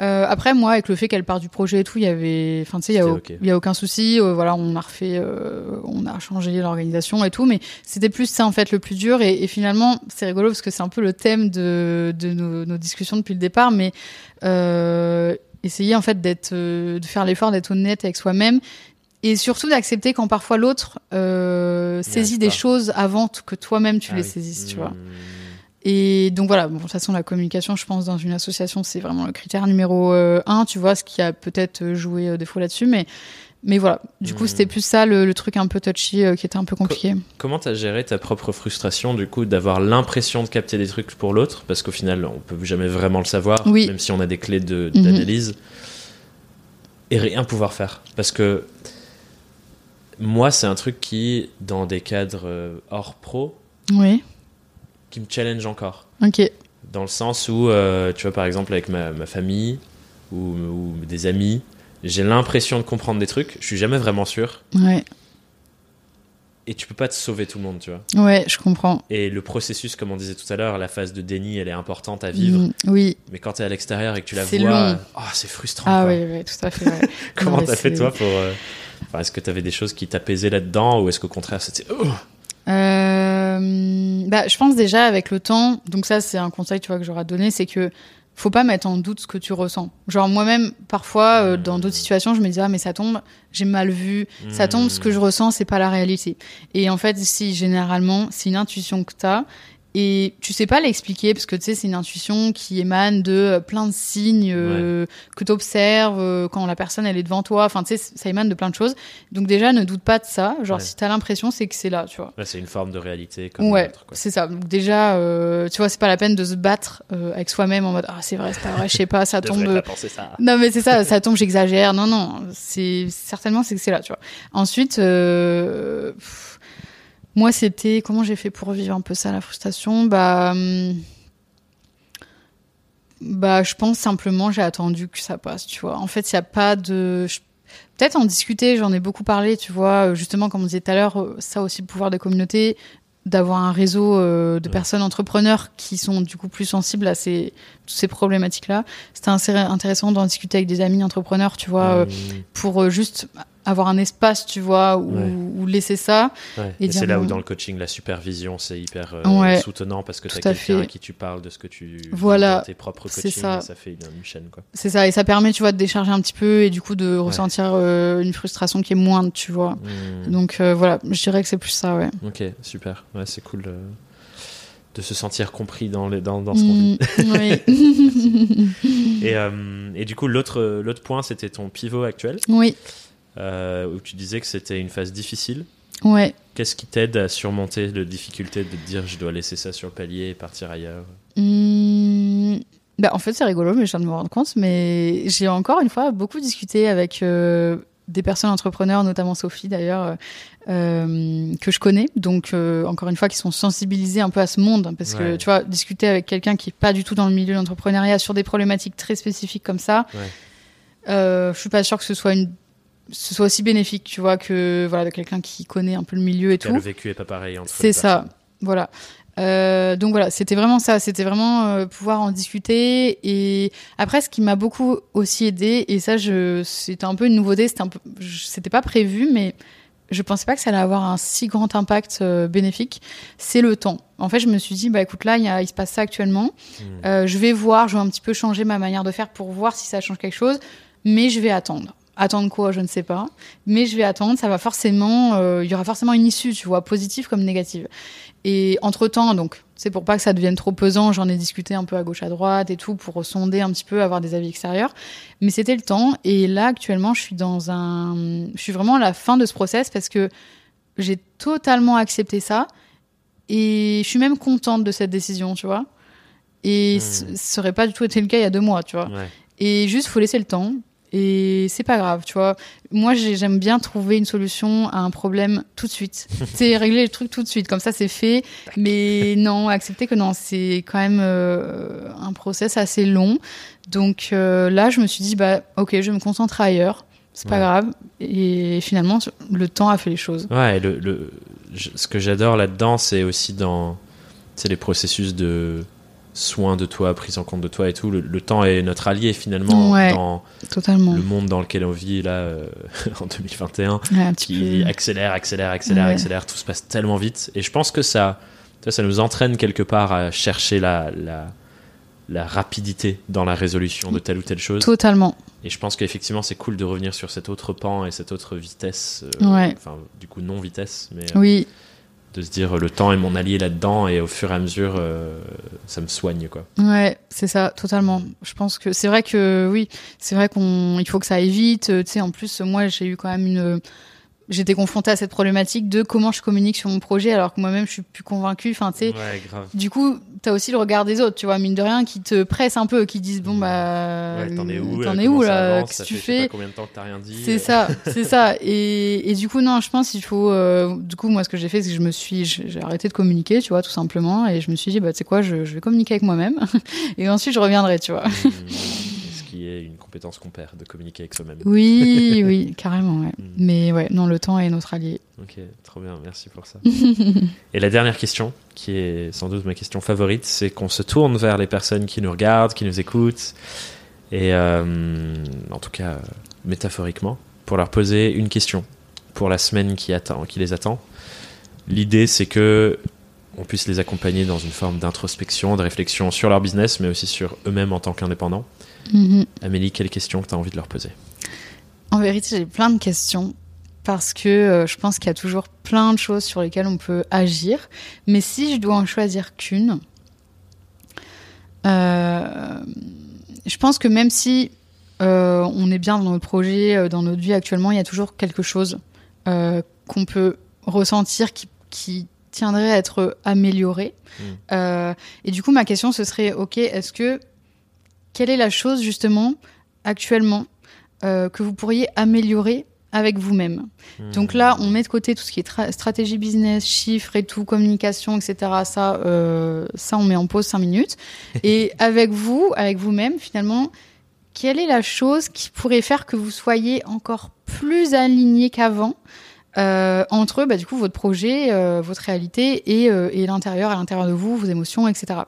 Euh, après, moi, avec le fait qu'elle part du projet et tout, il y avait, enfin, tu sais, il y a, y aucun souci. euh, voilà, on a refait, on a changé l'organisation et tout, mais c'était plus ça en fait le plus dur. Et, et finalement, c'est rigolo parce que c'est un peu le thème de, de nos, nos discussions depuis le départ, mais essayer en fait d'être, de faire l'effort d'être honnête avec soi-même et surtout d'accepter quand parfois l'autre euh, saisit des choses avant que toi-même tu Ah les oui. saisisses, tu Mm. vois. Et donc voilà, bon, de toute façon, la communication, je pense, dans une association, c'est vraiment le critère numéro euh, un, tu vois, ce qui a peut-être joué euh, des fois là-dessus, mais, mais voilà. Du coup, Mhm. c'était plus ça, le, le truc un peu touchy, qui était un peu compliqué. Comment t'as géré ta propre frustration du coup d'avoir l'impression de capter des trucs pour l'autre? Parce qu'au final on peut jamais vraiment le savoir Oui. même si on a des clés de- Mhm. d'analyse et rien pouvoir faire parce que moi c'est un truc qui dans des cadres euh, hors pro Oui, qui me challenge encore. Ok. dans le sens où euh, tu vois par exemple avec ma, ma famille ou, ou des amis j'ai l'impression de comprendre des trucs je suis jamais vraiment sûr. Ouais, et tu peux pas te sauver tout le monde tu vois ouais, je comprends. Et le processus, comme on disait tout à l'heure, la phase de déni, elle est importante à vivre. Mm, oui. Mais quand tu es à l'extérieur et que tu la vois, oh, c'est frustrant. Ah quoi. oui, oui, tout à fait. ouais. Comment t'as fait toi pour. euh, enfin, est-ce que tu avais des choses qui t'apaisaient là-dedans ou est-ce qu'au contraire c'était. Oh Euh, bah, je pense déjà avec le temps, donc ça c'est un conseil tu vois que j'aurais donné, c'est que faut pas mettre en doute ce que tu ressens. Genre moi-même parfois euh, dans d'autres situations je me dis ah mais ça tombe, j'ai mal vu, ça tombe, ce que je ressens c'est pas la réalité. Et en fait si généralement c'est une intuition que t'as Et tu sais pas l'expliquer parce que tu sais, c'est une intuition qui émane de euh, plein de signes euh, que tu observes euh, quand la personne elle est devant toi. Enfin, tu sais, ça émane de plein de choses. Donc, déjà, ne doute pas de ça. Genre, Ouais. si tu as l'impression, c'est que c'est là, tu vois. Ouais, c'est une forme de réalité comme Ouais, c'est ça. Donc, déjà, euh, tu vois, c'est pas la peine de se battre euh, avec soi-même en mode Ah, c'est vrai, c'est pas vrai, je sais pas, ça tombe. pas penser ça. Non mais c'est ça, ça tombe, j'exagère. Non non, c'est certainement c'est que c'est là, tu vois. Ensuite, euh, pff, moi c'était comment j'ai fait pour vivre un peu ça la frustration? Bah hum, bah je pense simplement j'ai attendu que ça passe, tu vois. En fait, il y a pas de je- Peut-être en discuter, j'en ai beaucoup parlé, tu vois, euh, justement, comme on disait tout à l'heure, euh, ça aussi le pouvoir des communautés, d'avoir un réseau euh, de Ouais. personnes entrepreneurs qui sont du coup plus sensibles à ces, toutes ces problématiques-là. C'était insé- intéressant d'en discuter avec des amis entrepreneurs, tu vois, euh, pour euh, juste avoir un espace, tu vois, Ouais. où laisser ça. ouais. et Et c'est là où dans le coaching, la supervision, c'est hyper euh, Ouais. soutenant parce que tu as à quelqu'un à qui tu parles de ce que tu Voilà. dans tes propres coachings. ça. et Ça fait une, une chaîne, quoi. C'est ça, et ça permet, tu vois, de décharger un petit peu et du coup de ressentir euh, une frustration qui est moindre, tu vois. Mmh. Donc euh, voilà, je dirais que c'est plus ça, ouais. Ok, super. Ouais, c'est cool de, se sentir compris dans, les, dans, dans ce qu'on vit. Mm, oui. Et, euh, et du coup, l'autre point, c'était ton pivot actuel, oui, où tu disais que c'était une phase difficile. ouais. Qu'est-ce qui t'aide à surmonter la difficulté de te dire je dois laisser ça sur le palier et partir ailleurs? Bah, en fait, c'est rigolo, mais je viens de me rendre compte. Mais j'ai encore une fois beaucoup discuté avec euh, des personnes entrepreneurs, notamment Sophie d'ailleurs, euh, que je connais. Donc, euh, encore une fois, qui sont sensibilisés un peu à ce monde. Parce que, tu vois, discuter avec quelqu'un qui est pas du tout dans le milieu de l'entrepreneuriat sur des problématiques très spécifiques comme ça, Ouais. euh, je suis pas sûre que ce soit une ce soit aussi bénéfique, tu vois, que voilà, de quelqu'un qui connaît un peu le milieu et tout. Le vécu est pas pareil entre C'est ça, voilà. Euh, donc voilà, c'était vraiment ça, c'était vraiment euh, pouvoir en discuter. Et après, ce qui m'a beaucoup aussi aidé, et ça, je, c'était un peu une nouveauté, c'était un peu, c'était pas prévu, mais je pensais pas que ça allait avoir un si grand impact euh, bénéfique. C'est le temps. En fait, je me suis dit, bah écoute, là, il, y a, il se passe ça actuellement. Hmm. Je vais voir, je vais un petit peu changer ma manière de faire pour voir si ça change quelque chose, mais je vais attendre. Attendre quoi, je ne sais pas. Mais je vais attendre, ça va forcément, euh, il y aura forcément une issue, tu vois, positive comme négative. Et entre-temps, donc, c'est pour pas que ça devienne trop pesant, j'en ai discuté un peu à gauche, à droite et tout, pour sonder un petit peu, avoir des avis extérieurs. Mais c'était le temps. Et là, actuellement, je suis dans un... Je suis vraiment à la fin de ce process parce que j'ai totalement accepté ça. Et je suis même contente de cette décision, tu vois. Et Hmm. ce ça aurait pas du tout été le cas il y a deux mois, tu vois. Ouais. Et juste, faut laisser le temps. Et c'est pas grave, tu vois. Moi, j'ai- j'aime bien trouver une solution à un problème tout de suite. c'est régler le truc tout de suite, comme ça c'est fait. Mais non, accepter que non, c'est quand même euh, un process assez long. Donc euh, là, je me suis dit, bah ok, je vais me concentrer ailleurs. C'est pas Ouais. grave. Et finalement, le temps a fait les choses. Ouais, et le, ce que j'adore là-dedans, c'est aussi dans les processus de soin de toi, prise en compte de toi et tout. Le, le temps est notre allié finalement Ouais. dans Totalement. le monde dans lequel on vit là euh, en 2021. Ouais, un petit qui peu. accélère, accélère, accélère, Ouais. accélère. Tout se passe tellement vite. Et je pense que ça, ça nous entraîne quelque part à chercher la, la, la rapidité dans la résolution de telle ou telle chose. Totalement. Et je pense qu'effectivement, c'est cool de revenir sur cet autre pan et cette autre vitesse. euh, Ouais. Enfin, du coup, non vitesse, mais euh, Oui, de se dire le temps est mon allié là-dedans et au fur et à mesure, euh, ça me soigne, quoi. Ouais, c'est ça, totalement. Je pense que c'est vrai que oui, c'est vrai qu'on, il faut que ça aille vite. euh, Tu sais, en plus, moi, j'ai eu quand même une, j'étais confrontée à cette problématique de comment je communique sur mon projet, alors que moi-même, je suis plus convaincue. Enfin, tu sais, Ouais, du coup, t'as aussi le regard des autres, tu vois, mine de rien, qui te pressent un peu, qui disent bon Mmh. bah, Ouais, t'en es où t'en es où là, qu'est-ce que tu fais pas combien de temps que t'as rien dit. c'est euh, ça, c'est ça. Et, et du coup, non, je pense qu'il faut. euh, du coup, moi, ce que j'ai fait, c'est que je me suis, j'ai arrêté de communiquer, tu vois, tout simplement, et je me suis dit, bah, tu sais quoi, je, je vais communiquer avec moi-même, et ensuite je reviendrai, tu vois. mmh, Ce qui est une compétence qu'on perd de communiquer avec soi-même. Oui, oui, carrément, ouais. Mm. Mais ouais, non, le temps est notre allié. Ok, trop bien, merci pour ça. Et la dernière question, qui est sans doute ma question favorite, c'est qu'on se tourne vers les personnes qui nous regardent, qui nous écoutent, et euh, en tout cas euh, métaphoriquement, pour leur poser une question pour la semaine qui, attend, qui les attend. L'idée, c'est que on puisse les accompagner dans une forme d'introspection, de réflexion sur leur business, mais aussi sur eux-mêmes en tant qu'indépendants. Mhm. Amélie, quelle question que tu as envie de leur poser En vérité, j'ai plein de questions. parce que euh, je pense qu'il y a toujours plein de choses sur lesquelles on peut agir. Mais si je dois en choisir qu'une, euh, je pense que même si euh, on est bien dans notre projet, dans notre vie actuellement, il y a toujours quelque chose qu'on peut ressentir qui, qui, tiendrait à être amélioré. Mmh. et du coup, ma question, ce serait, ok, est-ce que quelle est la chose justement actuellement que vous pourriez améliorer avec vous-même? Hmm. Donc là, on met de côté tout ce qui est stratégie business, chiffres et tout, communication, etc. Ça, euh, ça, on met en pause cinq minutes. Et avec vous, avec vous-même, finalement, quelle est la chose qui pourrait faire que vous soyez encore plus aligné qu'avant euh, entre bah, du coup votre projet, euh, votre réalité et, euh, et l'intérieur, à l'intérieur de vous, vos émotions, etc.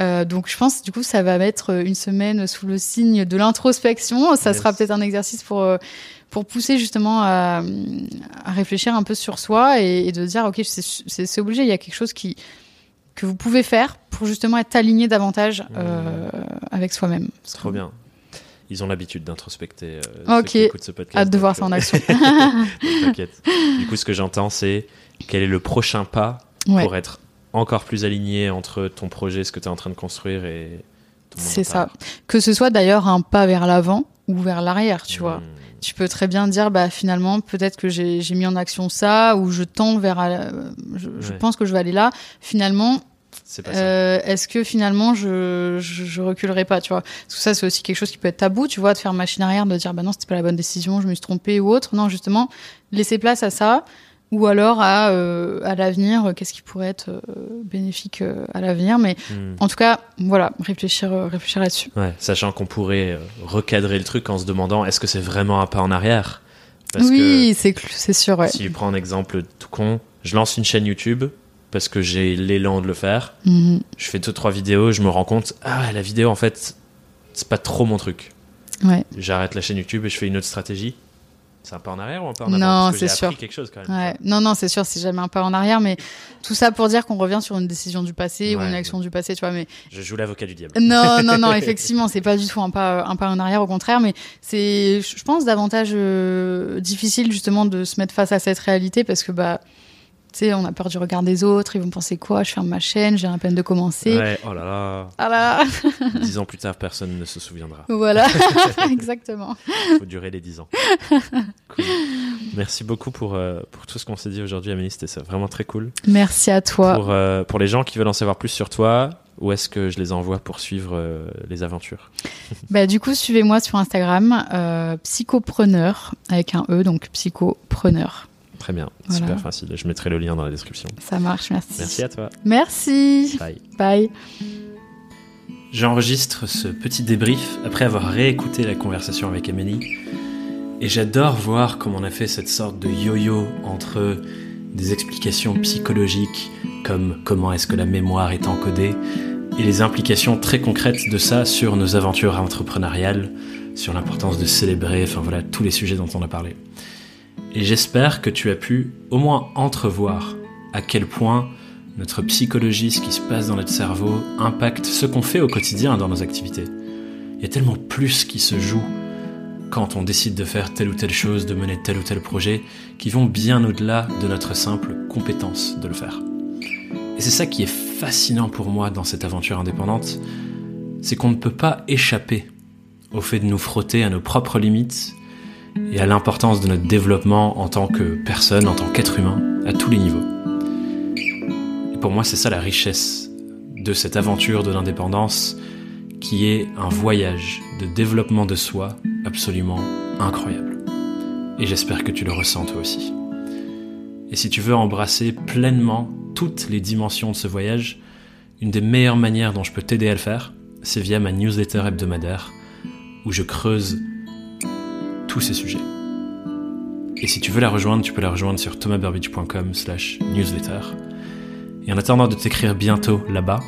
Euh, donc je pense du coup ça va mettre une semaine sous le signe de l'introspection. Ça sera peut-être un exercice pour pour pousser justement à, réfléchir un peu sur soi et, de dire ok c'est obligé il y a quelque chose qui que vous pouvez faire pour justement être aligné davantage euh, avec soi-même. C'est trop bien. Ils ont l'habitude d'introspecter. Euh, ok. Ce podcast, Hâte de voir ça en action. T'inquiète. Du coup, ce que j'entends, c'est quel est le prochain pas pour être encore plus aligné entre ton projet, ce que tu es en train de construire et ton C'est ça. Que ce soit d'ailleurs un pas vers l'avant ou vers l'arrière, tu vois. Hmm. Tu peux très bien dire bah finalement peut-être que j'ai mis en action ça ou je tends vers euh, je, pense que je vais aller là. Finalement euh, est-ce que finalement je, je, reculerai pas tu vois? Tout ça c'est aussi quelque chose qui peut être tabou tu vois de faire machine arrière de dire bah non c'était pas la bonne décision je me suis trompée ou autre. Non justement laisser place à ça ou alors à, euh, à l'avenir, euh, qu'est-ce qui pourrait être euh, bénéfique à l'avenir. Mais hmm. en tout cas, voilà, réfléchir, réfléchir là-dessus. Ouais, sachant qu'on pourrait recadrer le truc en se demandant est-ce que c'est vraiment un pas en arrière? Oui, c'est c'est sûr. Ouais. Si je prends un exemple tout con, je lance une chaîne YouTube parce que j'ai l'élan de le faire. Mhm. Je fais deux trois vidéos, je me rends compte ah la vidéo en fait c'est pas trop mon truc. Ouais. J'arrête la chaîne YouTube et je fais une autre stratégie. C'est un pas en arrière ou un pas en avant Non, c'est sûr. quelque chose quand même. Non, non, c'est sûr, c'est jamais un pas en arrière, mais tout ça pour dire qu'on revient sur une décision du passé ou une action du passé, tu vois. Mais je joue l'avocat du diable. Non, non, non, effectivement, c'est pas du tout un pas, un pas en arrière, au contraire, mais c'est, je pense, davantage euh, difficile justement de se mettre face à cette réalité parce que bah tu sais, on a peur du regard des autres, ils vont penser quoi? Je ferme ma chaîne, j'ai à peine de commencer. Ouais, oh là là. Ah là Dix ans plus tard, personne ne se souviendra. Voilà, exactement. Il faut durer les dix ans. Cool. Merci beaucoup pour, euh, pour tout ce qu'on s'est dit aujourd'hui, Amélie, c'était vraiment très cool. Merci à toi. Pour, euh, pour les gens qui veulent en savoir plus sur toi, où est-ce que je les envoie pour suivre euh, les aventures? Bah, Du coup, suivez-moi sur Instagram, psychopreneur, avec un E, donc psychopreneur. Très bien, super facile. Je mettrai le lien dans la description. Ça marche, merci. Merci à toi. Merci. Bye. Bye. J'enregistre ce petit débrief après avoir réécouté la conversation avec Amélie. Et j'adore voir comment on a fait cette sorte de yo-yo entre des explications psychologiques comme comment est-ce que la mémoire est encodée et les implications très concrètes de ça sur nos aventures entrepreneuriales, sur l'importance de célébrer, enfin voilà, tous les sujets dont on a parlé. Et j'espère que tu as pu au moins entrevoir à quel point notre psychologie, ce qui se passe dans notre cerveau, impacte ce qu'on fait au quotidien dans nos activités. Il y a tellement plus qui se joue quand on décide de faire telle ou telle chose, de mener tel ou tel projet, qui vont bien au-delà de notre simple compétence de le faire. Et c'est ça qui est fascinant pour moi dans cette aventure indépendante, c'est qu'on ne peut pas échapper au fait de nous frotter à nos propres limites et à l'importance de notre développement en tant que personne, en tant qu'être humain, à tous les niveaux. Et pour moi, c'est ça la richesse de cette aventure de l'indépendance, qui est un voyage de développement de soi absolument incroyable. Et j'espère que tu le ressens toi aussi. Et si tu veux embrasser pleinement toutes les dimensions de ce voyage, une des meilleures manières dont je peux t'aider à le faire, c'est via ma newsletter hebdomadaire, où je creuse tous ces sujets. Et si tu veux la rejoindre, tu peux la rejoindre sur thomasburbidge.com slash newsletter. Et en attendant de t'écrire bientôt là-bas,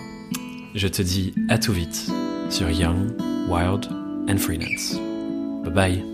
je te dis à tout vite sur Young, Wild and Freelance. Bye bye